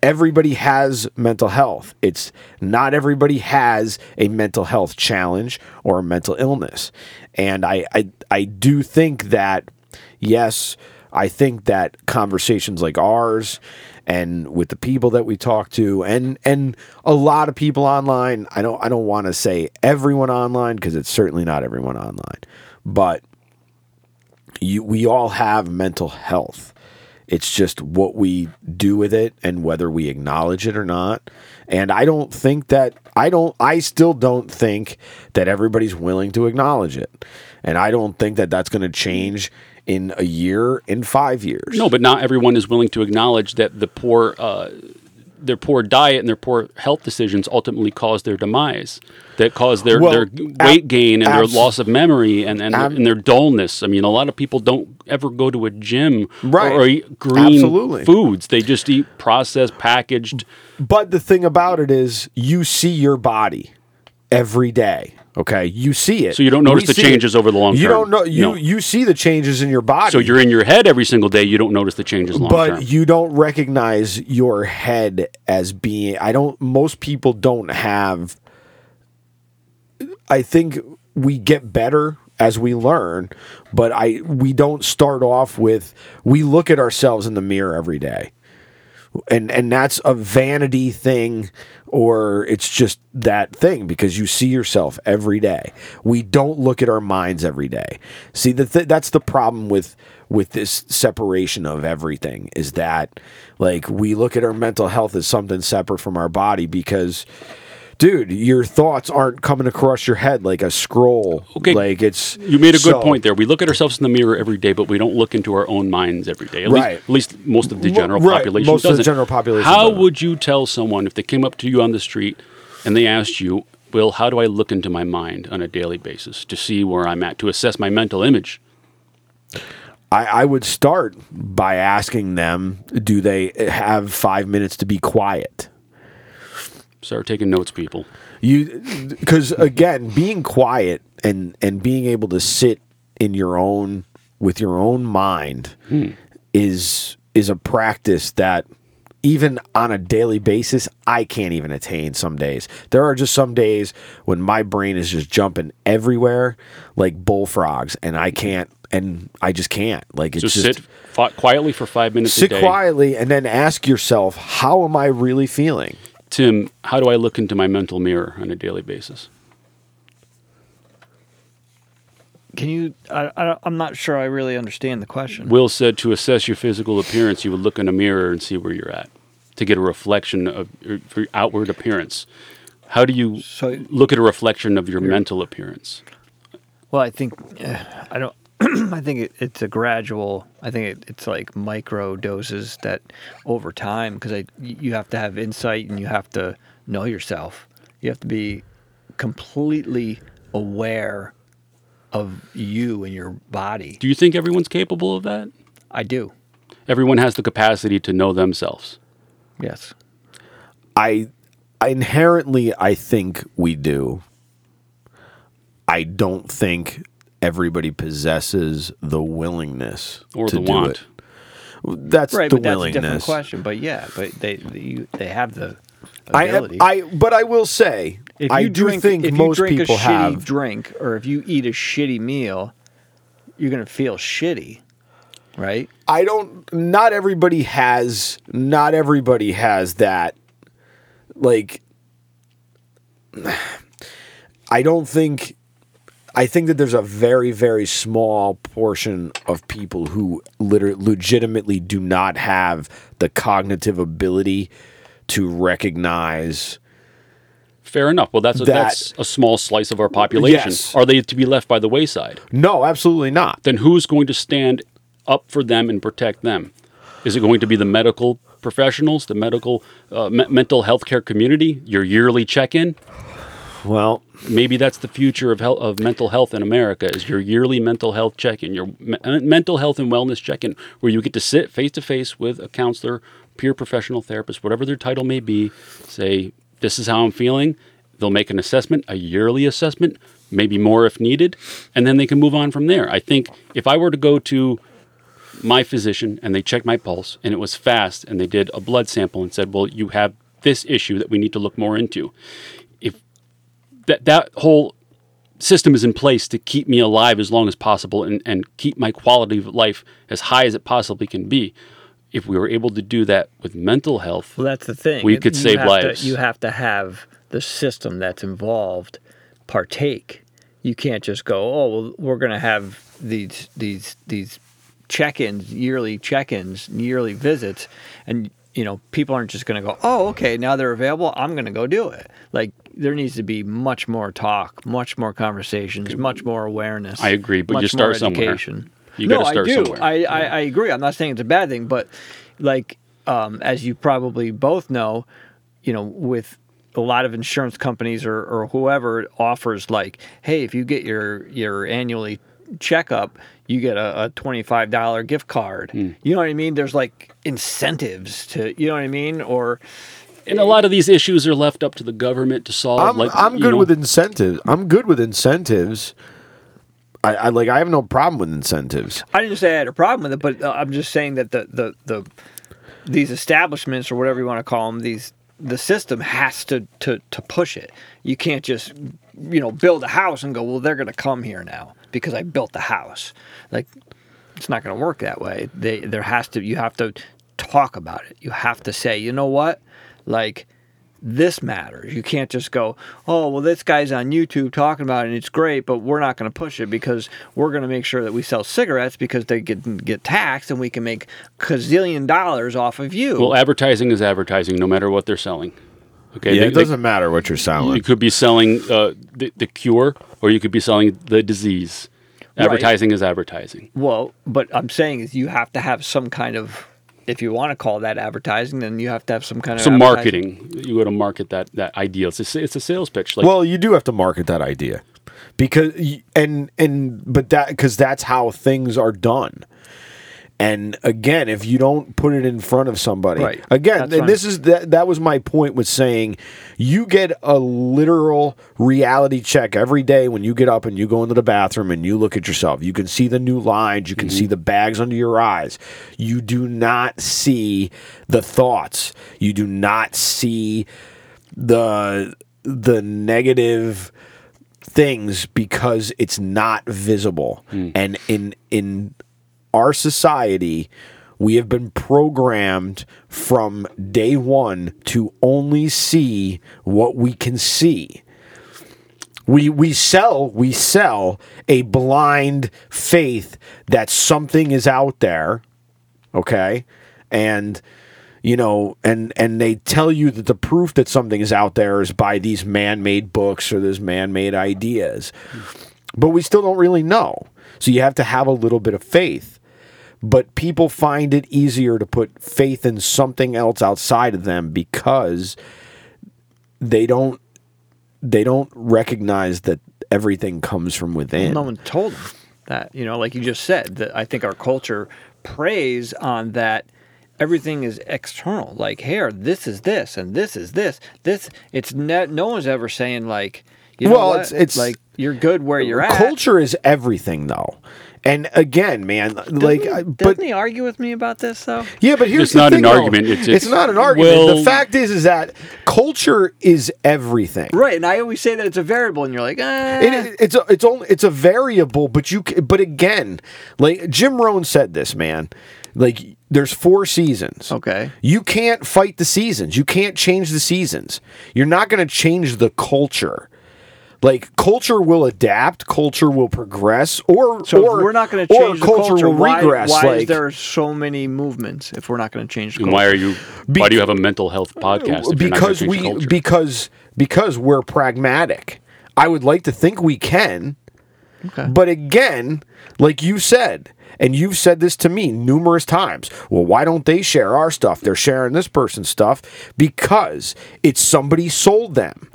everybody has mental health. It's not everybody has a mental health challenge or a mental illness. And I, I, I do think that, yes, I think that conversations like ours and with the people that we talk to and and a lot of people online, I don't I don't want to say everyone online because it's certainly not everyone online. But you, we all have mental health. It's just what we do with it and whether we acknowledge it or not. And I don't think that I don't I still don't think that everybody's willing to acknowledge it. And I don't think that that's going to change in a year, in 5 years. No, but not everyone is willing to acknowledge that the poor, uh, their poor diet and their poor health decisions ultimately cause their demise. That cause their, Well, their ab- weight gain and abs- their loss of memory and, and, Ab- and their dullness. I mean, a lot of people don't ever go to a gym Right. or, or eat green Absolutely. foods. They just eat processed, packaged. But the thing about it is, you see your body every day. Okay, you see it. So you don't notice We the see it. changes over the long You term. You don't know. You No. you see the changes in your body. So you're in your head every single day. You don't notice the changes long but term. you don't recognize your head as being. I don't. Most people don't have. I think we get better as we learn, but I we don't start off with. We look at ourselves in the mirror every day and and that's a vanity thing or it's just that thing because you see yourself every day. We don't look at our minds every day. See the th- that's the problem with with this separation of everything is that like we look at our mental health as something separate from our body because dude your thoughts aren't coming across your head like a scroll Okay. like it's You made a good so- point there. We look at ourselves in the mirror every day, but we don't look into our own minds every day. At Right. least, at least most of the general right. population Most of the general population How doesn't. would you tell someone if they came up to you on the street and they asked you, "Will, how do I look into my mind on a daily basis to see where I'm at, to assess my mental image?" I, I would start by asking them, do they have five minutes to be quiet? Start taking notes, people. You, because again, being quiet and and being able to sit in your own with your own mind hmm. is is a practice that even on a daily basis I can't even attain some days. There are just some days when my brain is just jumping everywhere like bullfrogs and I can't and I just can't. Like it's So just sit fi- quietly for five minutes sit a day. quietly and then ask yourself how am i really feeling Tim, how do I look into my mental mirror on a daily basis? Can you? I, I, I'm not sure I really understand the question. Will said to assess your physical appearance, you would look in a mirror and see where you're at to get a reflection of your, for your outward appearance. How do you So- look at a reflection of your mental appearance? Well, I think uh, I don't. *clears throat* I think it, it's a gradual. I think it, it's like micro doses that over time, because you have to have insight and you have to know yourself. You have to be completely aware of you and your body. Do you think everyone's capable of that? I do. Everyone has the capacity to know themselves. Yes. I inherently I think we do. I don't think everybody possesses the willingness Or to the do want. it. That's Right, the but that's a different question. But yeah, but they you, they have the I, ability. I but I will say if I you do think if most you drink people a shitty have drink, or if you eat a shitty meal, you're gonna feel shitty, right? I don't. Not everybody has. Not everybody has that. Like, *sighs* I don't think. I think that there's a very, very small portion of people who literally, legitimately do not have the cognitive ability to recognize. Fair enough. Well, that's a, That- that's a small slice of our population. Yes. Are they to be left by the wayside? No, absolutely not. Then who's going to stand up for them and protect them? Is it going to be the medical professionals, the medical uh, me- mental health care community, your yearly check-in? Well, Maybe that's the future of health, of mental health in America is your yearly mental health check-in, your me- uh, mental health and wellness check-in, where you get to sit face to face with a counselor, peer professional therapist, whatever their title may be, say, "This is how I'm feeling." They'll make an assessment, a yearly assessment, maybe more if needed, and then they can move on from there. I think if I were to go to my physician and they checked my pulse and it was fast and they did a blood sample and said, "Well, you have this issue that we need to look more into." That that whole system is in place to keep me alive as long as possible and, and keep my quality of life as high as it possibly can be. If we were able to do that with mental health, Well, that's the thing. We could You save have to- lives. you have to have the system that's involved partake. You can't just go, oh, well, we're going to have these these these check-ins, yearly check-ins, yearly visits, and you know, people aren't just going to go, oh, okay, now they're available. I'm going to go do it. Like there needs to be much more talk, much more conversations, much more awareness. I agree, but you start somewhere. You no, gotta start I do. somewhere. I, I, I agree. I'm not saying it's a bad thing, but like um, as you probably both know, you know, with a lot of insurance companies or, or whoever offers like, hey, if you get your your annually checkup, you get a, a twenty five dollar gift card. Hmm. You know what I mean? There's like incentives to you know what I mean? Or and a lot of these issues are left up to the government to solve. I'm like I'm good know, with incentives. I'm good with incentives. I, I like. I have no problem with incentives. I didn't say I had a problem with it, but uh, I'm just saying that the the the these establishments or whatever you want to call them, these the system has to to to push it. You can't just you know build a house and go, well, they're going to come here now because I built the house. Like it's not going to work that way. They there has to you have to talk about it. You have to say, you know what, like. This matters. You can't just go, oh, well, this guy's on YouTube talking about it and it's great, but we're not going to push it because we're going to make sure that we sell cigarettes because they get get taxed and we can make gazillion dollars off of you. Well, advertising is advertising, no matter what they're selling. Okay, Yeah, They- it doesn't matter what you're selling. You could be selling uh, the, the cure, or you could be selling the disease. Right. Advertising is advertising. Well, but I'm saying is you have to have some kind of, if you want to call that advertising, then you have to have some kind of Some marketing. You got to market that that idea. It's a, it's a sales pitch. Like, well, you do have to market that idea because and and but that because that's how things are done. And again, if you don't put it in front of somebody, Right. again, That's and fine. this is that that was my point with saying you get a literal reality check every day when you get up and you go into the bathroom and you look at yourself. You can see the new lines, you can mm-hmm. see the bags under your eyes. You do not see the thoughts. You do not see the the negative things because it's not visible. Hmm. And in in our society, we have been programmed from day one to only see what we can see. We we sell we sell a blind faith that something is out there, okay? And you know, and and they tell you that the proof that something is out there is by these man-made books or these man-made ideas. But we still don't really know. So you have to have a little bit of faith. But people find it easier to put faith in something else outside of them because they don't they don't recognize that everything comes from within. no one told them that. You know, like you just said, that I think our culture preys on that everything is external. Like here, this is this and this is this. This it's ne- no one's ever saying like, you know Well, what? it's- it's- like you're good where you're at. Culture is everything, though. And again, man, like, I- Doesn't, but he argue with me about this though? yeah, but here's It's the not thing, an though. argument, it's- It's, it's- not an argument. well- the fact is, is that culture is everything. Right, and I always say that it's a variable, and you're like, eh. It, it's a, it's only it's a variable, but you but again, like Jim Rohn said this, man. Like there's four seasons. Okay. You can't fight the seasons. You can't change the seasons. You're not going to change the culture. Like culture will adapt, culture will progress, or So or we're not going to or change the culture, will why, regress. why like is there so many movements if we're not going to change the And culture? why are you? why do you have a mental health uh, podcast? If you're not because we culture? because because we're pragmatic. I would like to think we can, Okay. but again, like you said, and you've said this to me numerous times. Well, why don't they share our stuff? They're sharing this person's stuff because it's somebody sold them.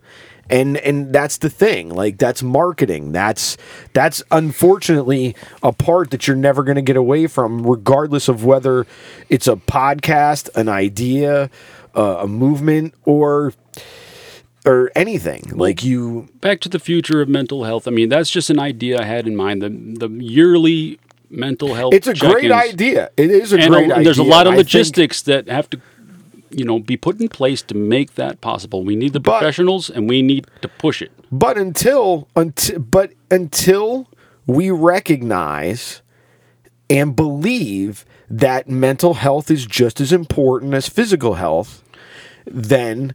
And and that's the thing. Like that's marketing. That's that's unfortunately a part that you're never going to get away from regardless of whether it's a podcast, an idea, uh, a movement or or anything. Like you Back to the future of mental health. I mean, that's just an idea I had in mind. The the yearly mental health. it's a great check-ins. idea. It is a and great a- idea. there's a lot of logistics that have to you know be put in place to make that possible we need the But- professionals and we need to push it But until until but until we recognize and believe that mental health is just as important as physical health, then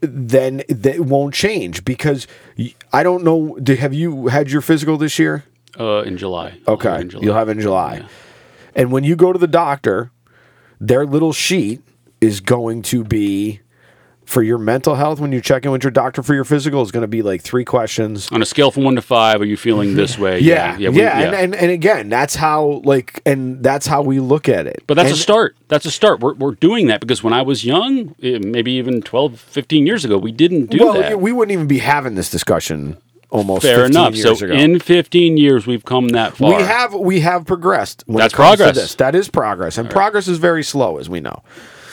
then that won't change because I don't know. Have you had your physical this year? uh, in july Okay, in July. you'll have it in July. Yeah. And when you go to the doctor, their little sheet is going to be for your mental health when you check in with your doctor for your physical is going to be like three questions. on a scale from one to five are you feeling this way Yeah, yeah, we- And, and and again, that's how like and that's how we look at it. but that's And- a start that's a start we're, we're doing that because when i was young eh, maybe even 12 15 years ago we didn't do well, that we wouldn't even be having this discussion almost fair 15 enough so ago. in 15 years we've come that far we have we have progressed. That's it comes to progress. That is progress, and progress is very slow, as we know.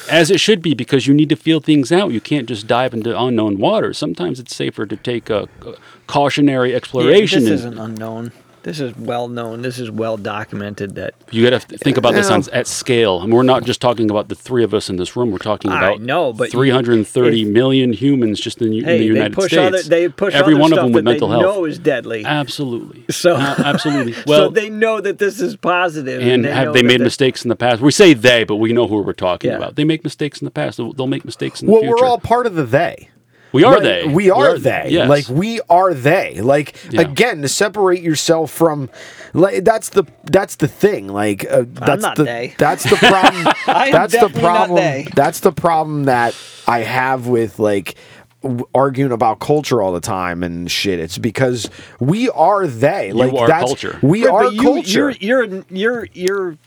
As it should be because you need to feel things out. You can't just dive into unknown waters. Sometimes it's safer to take a, a cautionary Yeah, exploration. this and isn't unknown. This is well known. This is well documented. That you got to think about this on, at scale. And we're not just talking about the three of us in this room. We're talking about know, but 330 if- million humans just in, the- in the hey, they United push States. other they push Every other one of them with that mental they health. know is deadly. Absolutely. *laughs* So Uh, absolutely. *laughs* so Well, they know that this is positive. positive, and they have they made mistakes in the past? We say they, but we know who we're talking Yeah. about. They make mistakes in the past. They'll, they'll make mistakes in Well, the future. we're all part of the they. We are Like, they. We are they. Yes. Like we are they. Like Yeah. again, to separate yourself from, like that's the that's the thing. Like uh, that's not the they. that's the problem. *laughs* That's the problem. That's the problem that I have with like w- arguing about culture all the time and shit. It's because we are they. Like are that's culture. we Right, are you, culture. You're you're you're you're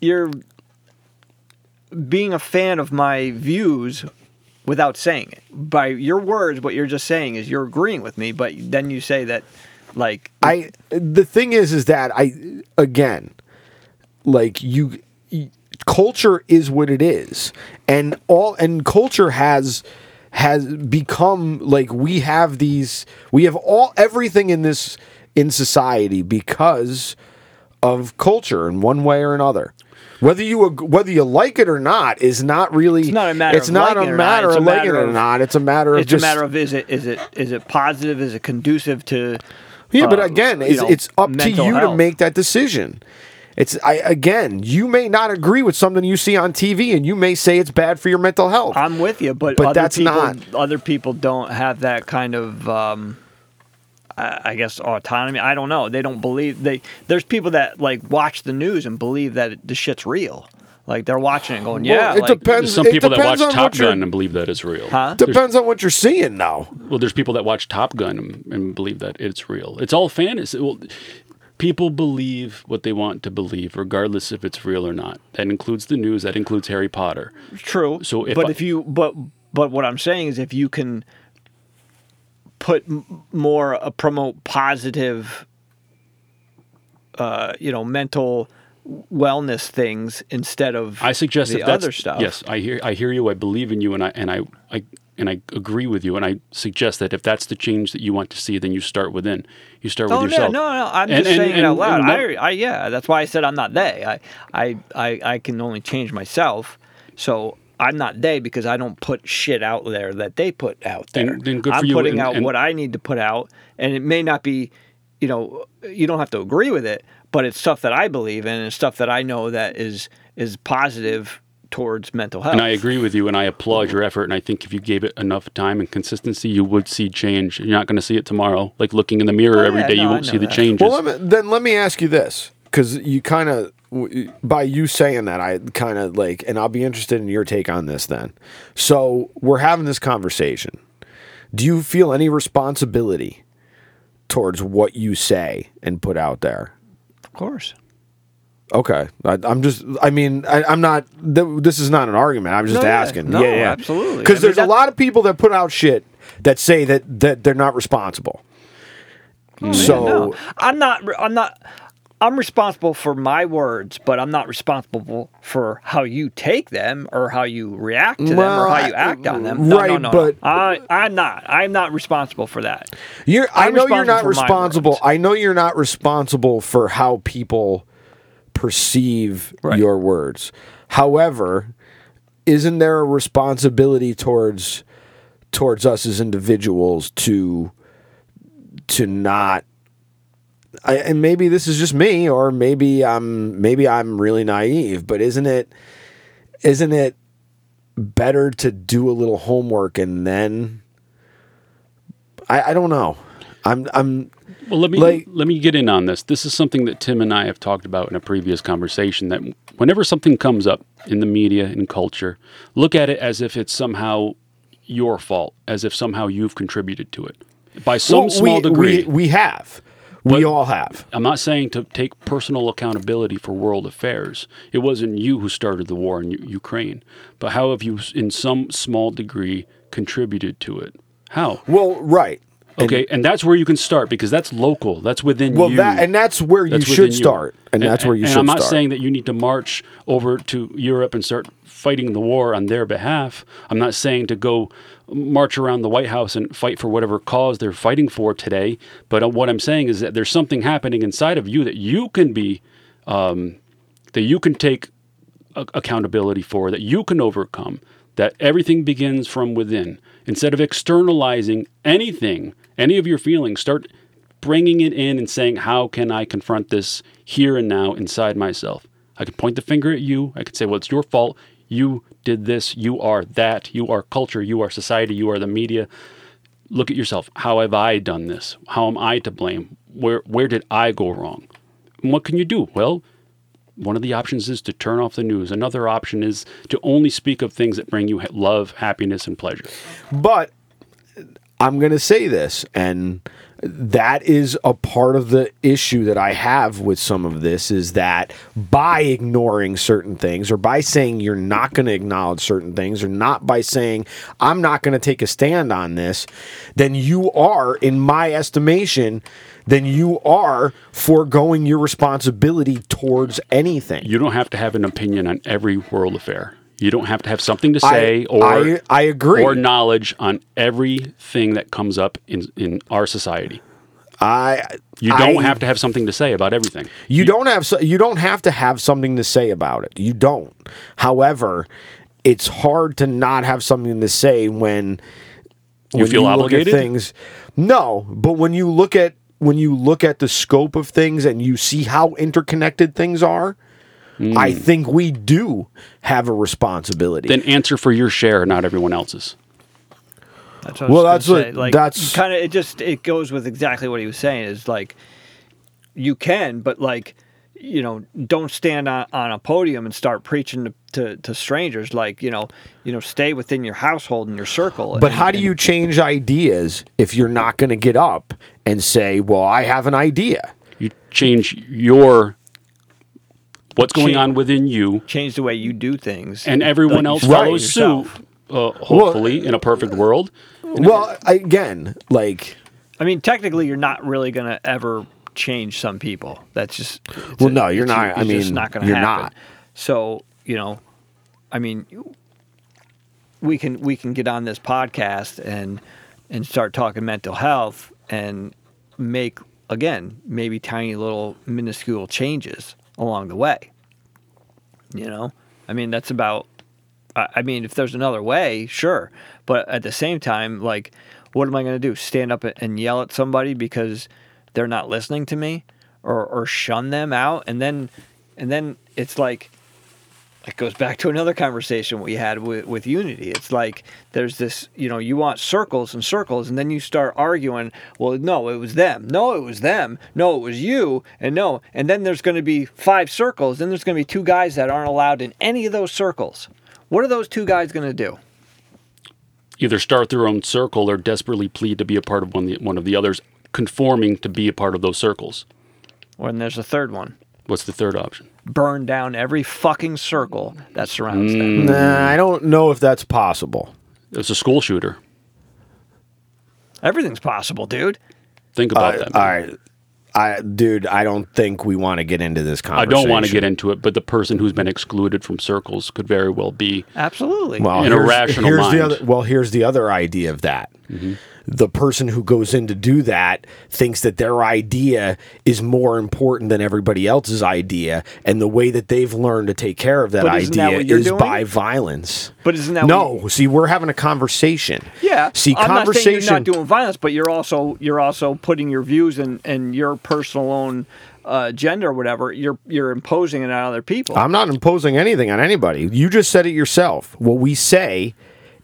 you're being a fan of my views without saying it. By your words, what you're just saying is you're agreeing with me, but then you say that like I the thing is is that I again like you y- culture is what it is and all and culture has has become like we have these we have all everything in this in society because of culture in one way or another whether you whether you like it or not is not really it's not a matter it's of not liking a or not, matter it's a of liking it matter or of- not it's a matter of it's just a matter of is it is it is it positive? Is it conducive to Yeah, but uh, again, it's, know, it's up to you to make that decision. It's I again, you may not agree with something you see on TV, and you may say it's bad for your mental health. I'm with you, but, But that's people, not- other people don't have that kind of, um, I, I guess, autonomy. I don't know. They don't believe they. There's people that like watch the news and believe that the shit's real. Like they're watching it, and going, yeah. Well, it like, depends. There's some it people that depends watch on Top you're- Gun and believe that it's real. Huh? There's- Depends on what you're seeing now. well, there's people that watch Top Gun and, and believe that it's real. It's all fantasy. Well, people believe what they want to believe, regardless if it's real or not. That includes the news. That includes Harry Potter. True. So if but I- if you but but what I'm saying is if you can put m- more uh, promote positive, uh, you know, mental wellness things instead of I suggest the that other stuff. Yes, I hear I hear you. I believe in you, and I and I, I and I agree with you. And I suggest that if that's the change that you want to see, then you start within. You start Oh with yourself. no, no! no. I'm And- just and- saying it out loud. and I, I, yeah, that's why I said I'm not they. I, I, I, I can only change myself. So I'm not they because I don't put shit out there that they put out Then- there. then good I'm you, putting and- out and- what I need to put out, and it may not be, you know, you don't have to agree with it, but it's stuff that I believe in and stuff that I know that is is positive towards mental health. And I agree with you, and I applaud your effort. And I think if you gave it enough time and consistency, you would see change. You're not going to see it tomorrow. Like looking in the mirror Oh, every yeah, day, no, you won't know see the that. changes. Well, let me, then let me ask you this, because you kind of, by you saying that, I kind of like, and I'll be interested in your take on this. Then, so we're having this conversation. Do you feel any responsibility towards what you say and put out there? of course. Okay, I, I'm just. I mean, I, I'm not. Th- this is not an argument. I'm just No, yeah. asking. No, yeah, yeah, absolutely. Because I mean, there's a lot of people that put out shit that say that that they're not responsible. Oh, so No, I'm not. I'm not. I'm responsible for my words, but I'm not responsible for how you take them or how you react to them Well, or how you act on them. No, no, right, no, but- no. I, I'm not. I'm not responsible for that. You're. I know you're not responsible responsible. for my I know you're not responsible for how people perceive Right. your words. However, isn't there a responsibility towards towards us as individuals to to not? I, and maybe this is just me, or maybe I'm maybe I'm really naive. But isn't it isn't it better to do a little homework and then? I, I don't know. I'm I'm Well, let me Like- let me get in on this. This is something that Tim and I have talked about in a previous conversation. That whenever something comes up in the media in culture, look at it as if it's somehow your fault, as if somehow you've contributed to it by some Well, small we, degree. We, we have. We But- all have. I'm not saying to take personal accountability for world affairs. It wasn't you who started the war in U- Ukraine, but how have you, in some small degree, contributed to it? How? Well, right. Okay, and, that's where you can start because that's local. That's within Well, you. that and that's where you That's should within you. start, and, that's where you and should I'm not start. saying that you need to march over to Europe and start fighting the war on their behalf. I'm not saying to go march around the White House and fight for whatever cause they're fighting for today. But uh, what I'm saying is that there's something happening inside of you that you can be, um, that you can take a- accountability for, that you can overcome. That everything begins from within. Instead of externalizing anything, any of your feelings, start bringing it in and saying, How can I confront this here and now inside myself? I can point the finger at you. I can say, Well, it's your fault. You did this. You are that. You are culture. You are society. You are the media. Look at yourself. How have I done this? How am I to blame? Where, where did I go wrong? And what can you do? Well, one of the options is to turn off the news. Another option is to only speak of things that bring you love, happiness, and pleasure. But I'm going to say this, and that is a part of the issue that I have with some of this is that by ignoring certain things, or by saying you're not going to acknowledge certain things, or not by saying I'm not going to take a stand on this, then you are, in my estimation, then you are foregoing your responsibility towards anything. You don't have to have an opinion on every world affair. You don't have to have something to I- say or I- I agree. or knowledge on everything that comes up in in our society. I You don't I- have to have something to say about everything. You don't have so- you don't have to have something to say about it. You don't. However, it's hard to not have something to say when You feel look at obligated? things. No, but when you look at when you look at the scope of things and you see how interconnected things are, I mm. think we do have a responsibility. Then answer for your share, not everyone else's. That's what Well, I that's was gonna what- say. like, that's- kind of it. Just it goes with exactly what he was saying. Is like you can, but like you know, don't stand on, on a podium and start preaching to, to, to strangers. Like you know, you know, stay within your household and your circle. But and- how do and- you change ideas if you're not going to get up and say, "Well, I have an idea"? You change your what's going Change- on within you, change the way you do things? and everyone else start follows with suit. uh, hopefully in a perfect world. Well, again, like I mean, technically, you're not really going to ever change some people. That's just it's Well, a- no, you're it's- not. I It's just mean, not going to you're happen. not. So you know, I mean, we can we can get on this podcast and and start talking mental health and make again maybe tiny little minuscule changes along the way. You know, I mean that's about. I mean, if there's another way, sure. But at the same time, like, what am I going to do? Stand up and yell at somebody because they're not listening to me, or or shun them out, and then and then it's like it goes back to another conversation we had with, with unity. It's like there's this you know you want circles and circles and then you start arguing well no it was them. No it was them. No it was you. And no and then there's going to be five circles. Then there's going to be two guys that aren't allowed in any of those circles. What are those two guys going to do? Either start their own circle or desperately plead to be a part of one, one of the others, conforming to be a part of those circles. or and there's a third one What's the third option? burn down every fucking circle that surrounds Mm. them nah, I don't know if that's possible. It's a school shooter. everything's possible dude Think about Uh, that. all man. right, I, dude, I don't think we want to get into this conversation. I conversation. don't want to get into it, but the person who's been excluded from circles could very well be. absolutely well, in a here's- rational here's mind. The other, well, here's the other idea of that. The person who goes in to do that thinks that their idea is more important than everybody else's idea, and the way that they've learned to take care of that that idea you're is doing? by violence. But isn't that no? what see, we're having a conversation. Yeah. See, I'm not saying conversation. you're not doing violence, but you're also you're also putting your views and, and your personal own uh, agenda or whatever. You're you're imposing it on other people. I'm not imposing anything on anybody. You just said it yourself. What we say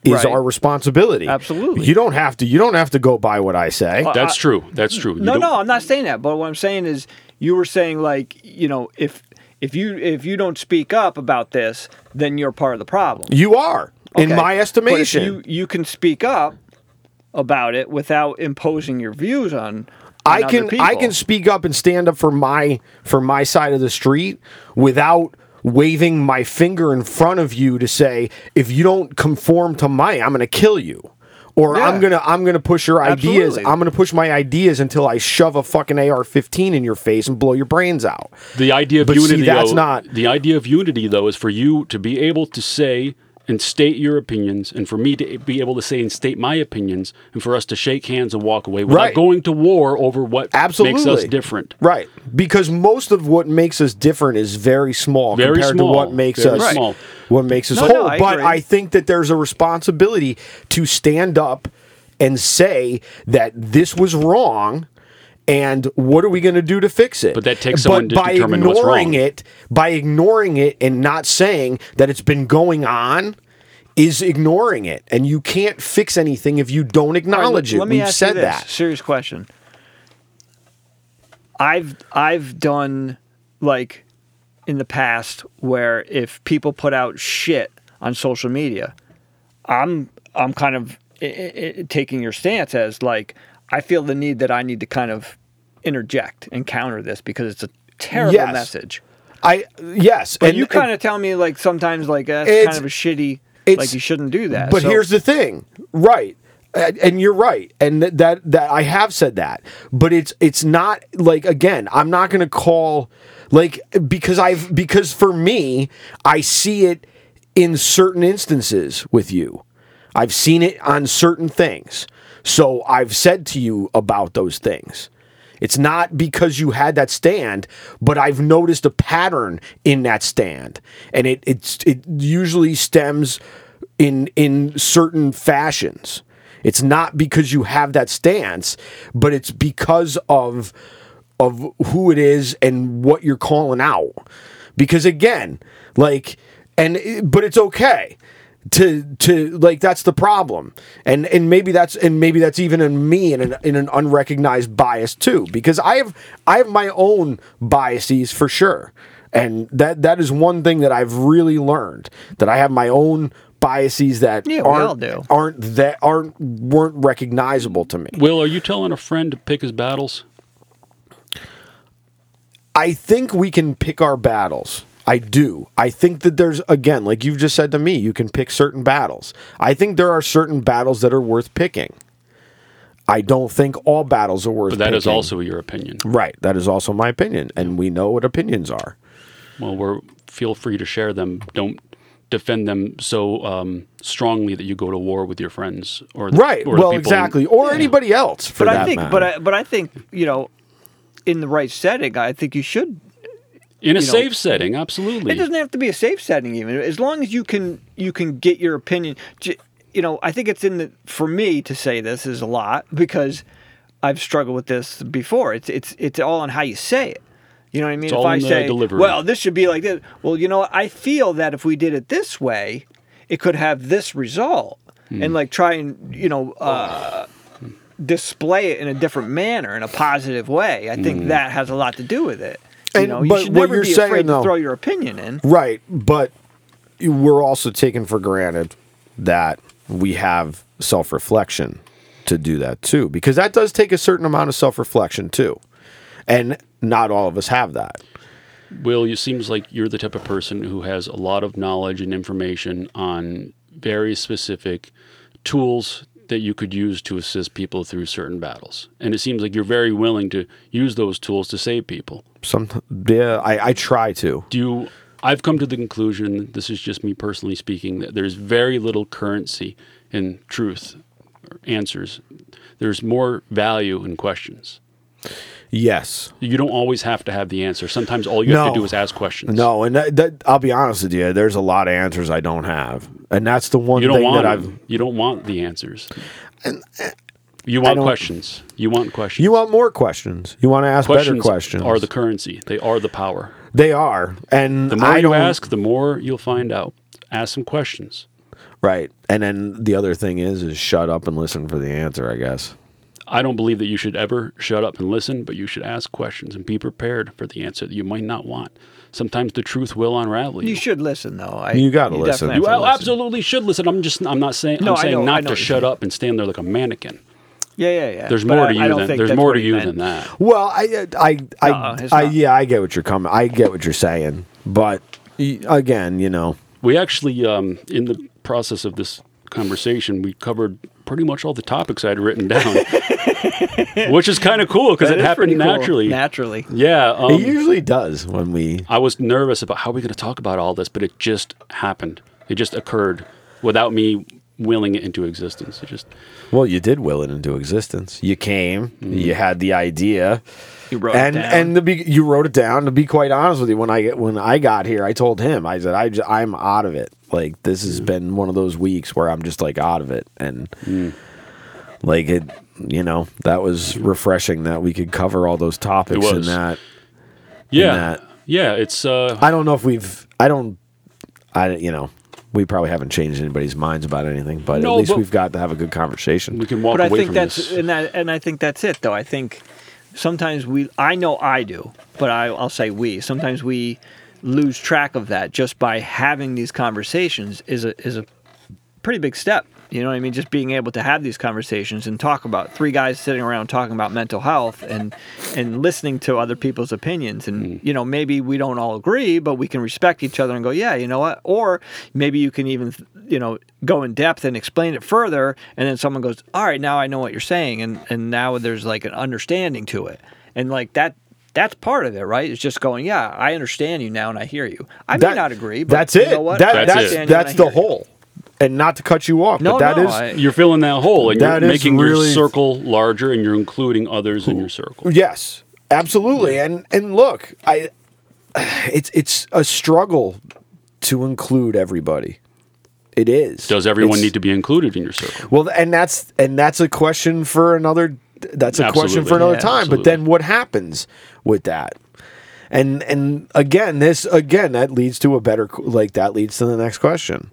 is Right. our responsibility. Absolutely. You don't have to. You don't have to go by what I say. That's true. That's true. You no, don't- no, I'm not saying that. But what I'm saying is, you were saying like you know if if you if you don't speak up about this, then you're part of the problem. you are, in Okay. my But if estimation. you you can speak up about it without imposing your views on. on I other can I can speak up and stand up for my for my side of the street without waving my finger in front of you to say if you don't conform to my I'm going to kill you. Or Yeah. I'm gonna I'm gonna push your ideas. Absolutely. I'm gonna push my ideas until I shove a fucking AR-15 in your face and blow your brains out. The idea of But see, unity, that's though, not- the idea of unity, though, is for you to be able to say and state your opinions, and for me to be able to say and state my opinions, and for us to shake hands and walk away without Right. going to war over what Absolutely. makes us different. Right. Because most of what makes us different is very small Very compared small. to what makes Very us small. what makes us No, no, whole. I but agree. I think that there's a responsibility to stand up and say that this was wrong and what are we going to do to fix it? But that takes someone to by determine what's ignoring wrong. it, by ignoring it and not saying that it's been going on is ignoring it. And you can't fix anything if you don't All right, acknowledge let, it. Let me We've ask said you this. that. Serious question. I've I've done like in the past where if people put out shit on social media, I'm I'm kind of i i taking your stance as like I feel the need that I need to kind of interject and counter this because it's a terrible Yes. message. I yes, But and you kind of tell me like sometimes like that's kind of a shitty like you shouldn't do that. But So- here's the thing, right? And you're right, and th- that that I have said that, but it's it's not like again. I'm not going to call like because I've because for me, I see it in certain instances with you. I've seen it on certain things, so I've said to you about those things. It's not because you had that stand, but I've noticed a pattern in that stand, and it it's it usually stems in in certain fashions. It's not because you have that stance, but it's because of of who it is and what you're calling out. Because again, like and but it's okay to to like that's the problem and and maybe that's and maybe that's even in me in an, in an unrecognized bias too because i have i have my own biases for sure and that that is one thing that i've really learned that i have my own biases that Yeah, we aren't all do. aren't that aren't weren't recognizable to me Will, are you telling a friend to pick his battles? i think we can pick our battles I do. I think that there's again, like you've just said to me, you can pick certain battles. I think there are certain battles that are worth picking. I don't think all battles are worth. But that is picking. also your opinion. right. That is also my opinion, and we know what opinions are. Well, we're feel free to share them. Don't defend them so um, strongly that you go to war with your friends or the, Right. or the Well, people in- exactly, or anybody else for but that I think, matter. but I, but I think you know, in the right setting, I think you should. In a you know, safe setting. Absolutely. It doesn't have to be a safe setting, even as long as you can you can get your opinion. You know, I think it's in the for me to say this is a lot because I've struggled with this before. It's it's it's all on how you say it. You know what I mean? all if I in the say, delivery. well, this should be like this. Well, you know. I feel that if we did it this way, it could have this result, Hmm. and like try and you know. Uh, display it in a different manner in a positive way i think that has a lot to do with it you And- know you but should what never you're be saying, afraid though- to throw your opinion in Right, but we're also taking for granted that we have self reflection to do that too, because that does take a certain amount of self reflection too, and not all of us have that. Will, it seems like you're the type of person who has a lot of knowledge and information on very specific tools that you could use to assist people through certain battles. And it seems like you're very willing to use those tools to save people. Some, yeah, I, I try to. Do you I've come to the conclusion, this is just me personally speaking, that there's very little currency in truth or answers. There's more value in questions. Yes, You don't always have to have the answer. Sometimes all you have to do is ask questions. no, and that, that I'll be honest with you. There's a lot of answers I don't have, and that's the one You don't thing want that I've. them. You don't want the answers. Eh, you want questions. You want questions. You want more questions. You want to ask questions better questions. are the currency. They are the power. they are, and The more I you ask, the more you'll find out. Ask some questions. right? And then the other thing is, is shut up and listen for the answer. I guess. I don't believe that you should ever shut up and listen, but you should ask questions and be prepared for the answer that you might not want. Sometimes the truth will unravel you. You should listen, though. I, You gotta listen. definitely You have to ab- listen. absolutely should listen. I'm just I'm not saying No, I'm I saying know- not to shut up and stand there like a mannequin. Yeah, yeah, yeah. There's But more I- to I you don't than there's more to you meant. than that. Well, I, I, I, Uh-uh, I, yeah, I get what you're coming. I get what you're saying, but again, you know, We actually, um, in the process of this conversation, we covered pretty much all the topics I had written down, *laughs* which is kind of cool because it happened pretty cool. naturally. Naturally. yeah, um, it usually does when we. I was nervous about how we're going to talk about all this, but it just happened. It just occurred without me willing it into existence. It just Well, you did will it into existence. You came, you had the idea, *laughs* You wrote and it down. and to be, you wrote it down. To be quite honest with you, when I when I got here, I told him, I said, I j- I'm out of it. Like this has been one of those weeks where I'm just like out of it, and like it, you know, that was refreshing that we could cover all those topics in that. yeah, that. yeah. It's uh, I don't know if we've. I don't. I you know. We probably haven't changed anybody's minds about anything, but No, at least but- we've got to have a good conversation. we can walk but I away think from that's this. and that and I think that's it though. I think sometimes we I know I do, but I, I'll say we. Sometimes we lose track of that just by having these conversations is a is a pretty big step. You know what I mean? Just being able to have these conversations and talk about three guys sitting around talking about mental health and and listening to other people's opinions and mm. you know maybe we don't all agree but we can respect each other and go yeah you know what or maybe you can even you know go in depth and explain it further and then someone goes all right now I know what you're saying and and now there's like an understanding to it and like that that's part of it, right? It's just going, yeah, I understand you now and I hear you. I may That- not agree, but that's you it. know what? That- That's that's that's the whole. And not to cut you off, No, but that no, is I- you're filling that hole and That you're making really- your circle larger and you're including others in your circle. yes, absolutely. And and look, I it's it's a struggle to include everybody. It is. Does everyone It's- need to be included in your circle? Well, and that's and that's a question for another. That's a question for another Yeah, time. absolutely. But then what happens with that? And and again, this again that leads to a better like that leads to the next question.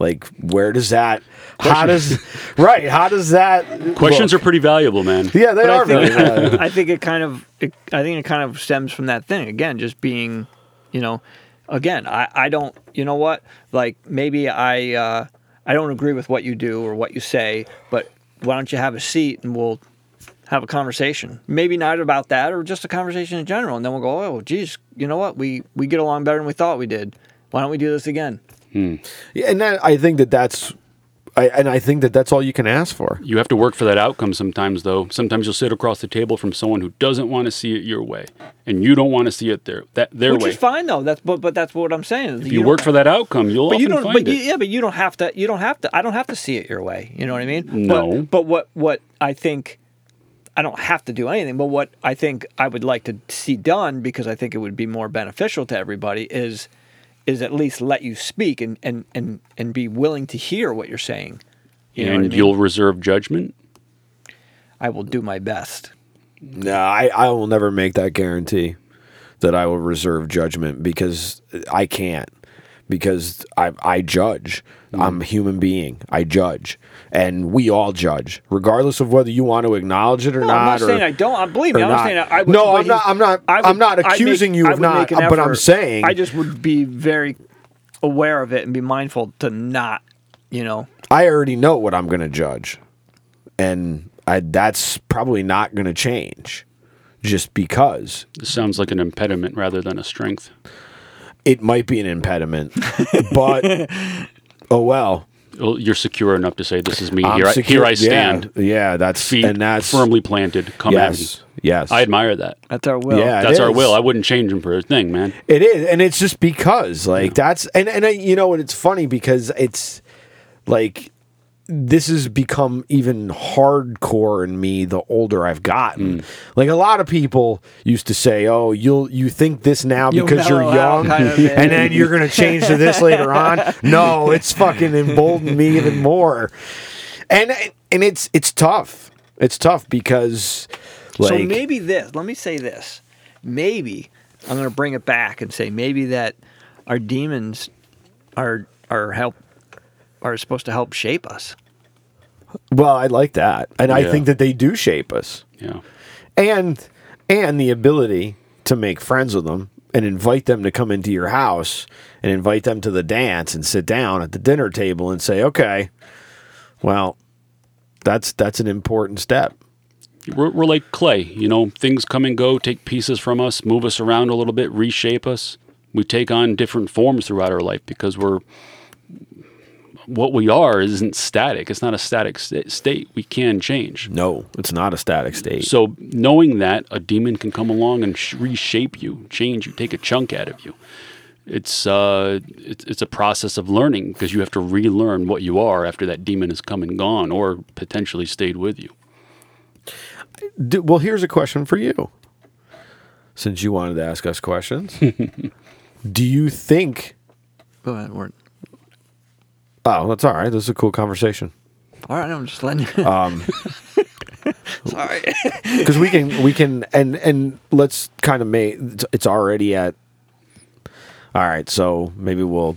Like where does that? How does *laughs* right? How does that? Questions look? are pretty valuable, man. Yeah, they But are I think, valuable. *laughs* I think it kind of, it, I think it kind of stems from that thing again, just being, you know, again, I, I don't, you know what, like maybe I, uh, I don't agree with what you do or what you say, but why don't you have a seat and we'll have a conversation. Maybe not about that, or just a conversation in general, and then we'll go, oh, geez, you know what? We we get along better than we thought we did. Why don't we do this again? Hmm. Yeah, and that, I think that that's, I, and I think that that's all you can ask for. You have to work for that outcome sometimes, though. Sometimes you'll sit across the table from someone who doesn't want to see it your way, and you don't want to see it their that their Which way. Which is fine though. That's but but that's what I'm saying. If you, work for that outcome, you'll but often you don't. find But it. you, yeah, but you don't have to. You don't have to. I don't have to see it your way. You know what I mean? No. But, but what what I think, I don't have to do anything. But what I think I would like to see done because I think it would be more beneficial to everybody is is at least let you speak and and and and be willing to hear what you're saying. You and what I mean? you'll reserve judgment. I will do my best. No, I, I will never make that guarantee that I will reserve judgment because I can't. Because I I judge. Mm. I'm a human being. I judge, and we all judge, regardless of whether you want to acknowledge it or No, not. I'm not or- saying I don't. I believe me. I'm not not. saying I. I would, no, I'm not- I'm not- I I'm not I'd accusing you of not, make but I'm saying- I just would be very aware of it and be mindful to not, you know. I already know what I'm going to judge, and I, that's probably not going to change, just because This sounds like an impediment rather than a strength. it might be an impediment. but *laughs* oh well. Well, You're secure enough to say, "This is me. I'm Here, I, here I stand. Yeah, that's Feet and that's firmly planted. Come at me." yes, yes. I admire that. That's our will. Yeah. That's our will. I wouldn't change him for a thing, man. It is, and it's just because like that's and and I, you know what? It's funny because it's like this has become even hardcore in me the older I've gotten. Mm. Like a lot of people used to say, "Oh, you'll you think this now You'll because you're young, kind of *laughs* and then you're gonna change to this later on." *laughs* No, it's fucking emboldened me even more, and and it's it's tough. It's tough because like so maybe this. Let me say this. Maybe I'm going to bring it back and say maybe that our demons are are help are supposed to help shape us. well, I like that, and I think that they do shape us. Yeah. and and the ability to make friends with them and invite them to come into your house and invite them to the dance and sit down at the dinner table and say okay well that's that's an important step We're, we're like clay, you know, things come and go, take pieces from us, move us around a little bit, reshape us. We take on different forms throughout our life because we're what we are isn't static. It's not a static sta- state. We can change. no it's not a static state So knowing that a demon can come along and sh- reshape you, change you, take a chunk out of you. It's uh, it's, it's a process of learning because you have to relearn what you are after that demon has come and gone, or potentially stayed with you. D- well here's a question for you since you wanted to ask us questions *laughs* do you think Go ahead, Ward. Oh that's all right this is a cool conversation All right, I'm just letting you. um *laughs* Sorry. *laughs* because we can we can and and let's kind of make it's- it's already at all right so maybe we'll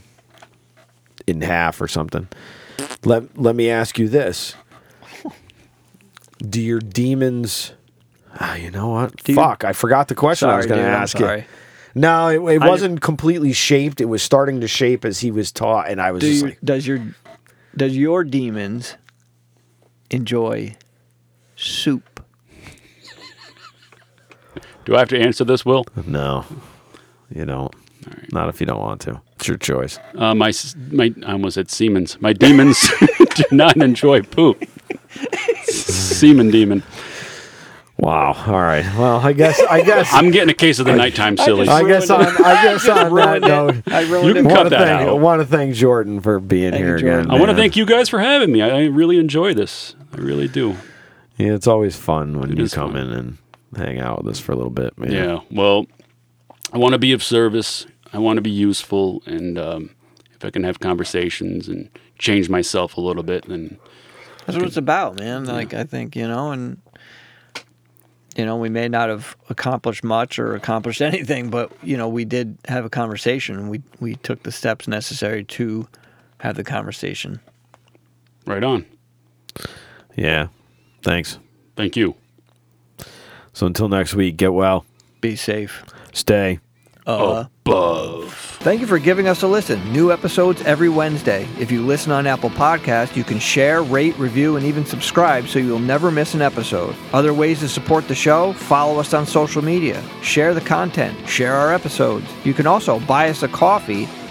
in half or something let let me ask you this do your demons ah, you know what you- fuck i forgot the question i was Sorry, going to dude, I'm ask sorry. You no it, it wasn't completely shaped it was starting to shape as he was taught and i was Do just you, like does your does your demons enjoy soup? Do I have to answer this, Will? no you don't not if you don't want to it's your choice Uh, my my I almost said Siemens. My demons *laughs* do not enjoy poop. *laughs* Semen demon. Wow. All right. Well, I guess I guess I'm getting a case of the nighttime silly. I guess on ruined. I guess on that ruined it. note, I really You can want cut to that thank out. want to thank Jordan for being Thank here you, Jordan. again. I want to thank you guys for having me. I, I really enjoy this. I really do. Yeah, it's always fun when It you come fun. in and hang out with us for a little bit, man. Yeah. Well, I want to be of service. I want to be useful, and um, if I can have conversations and change myself a little bit, then That's what it's about, man. Like I think you know, and you know, we may not have accomplished much or accomplished *laughs* anything, but you know, we did have a conversation, and we we took the steps necessary to have the conversation. right on. Yeah. Thanks. Thank you. So until next week, get well. Be safe. Stay. Uh, Above. Thank you for giving us a listen. New episodes every Wednesday. If you listen on Apple Podcast, you can share, rate, review, and even subscribe so you'll never miss an episode. Other ways to support the show, follow us on social media, share the content, share our episodes. You can also buy us a coffee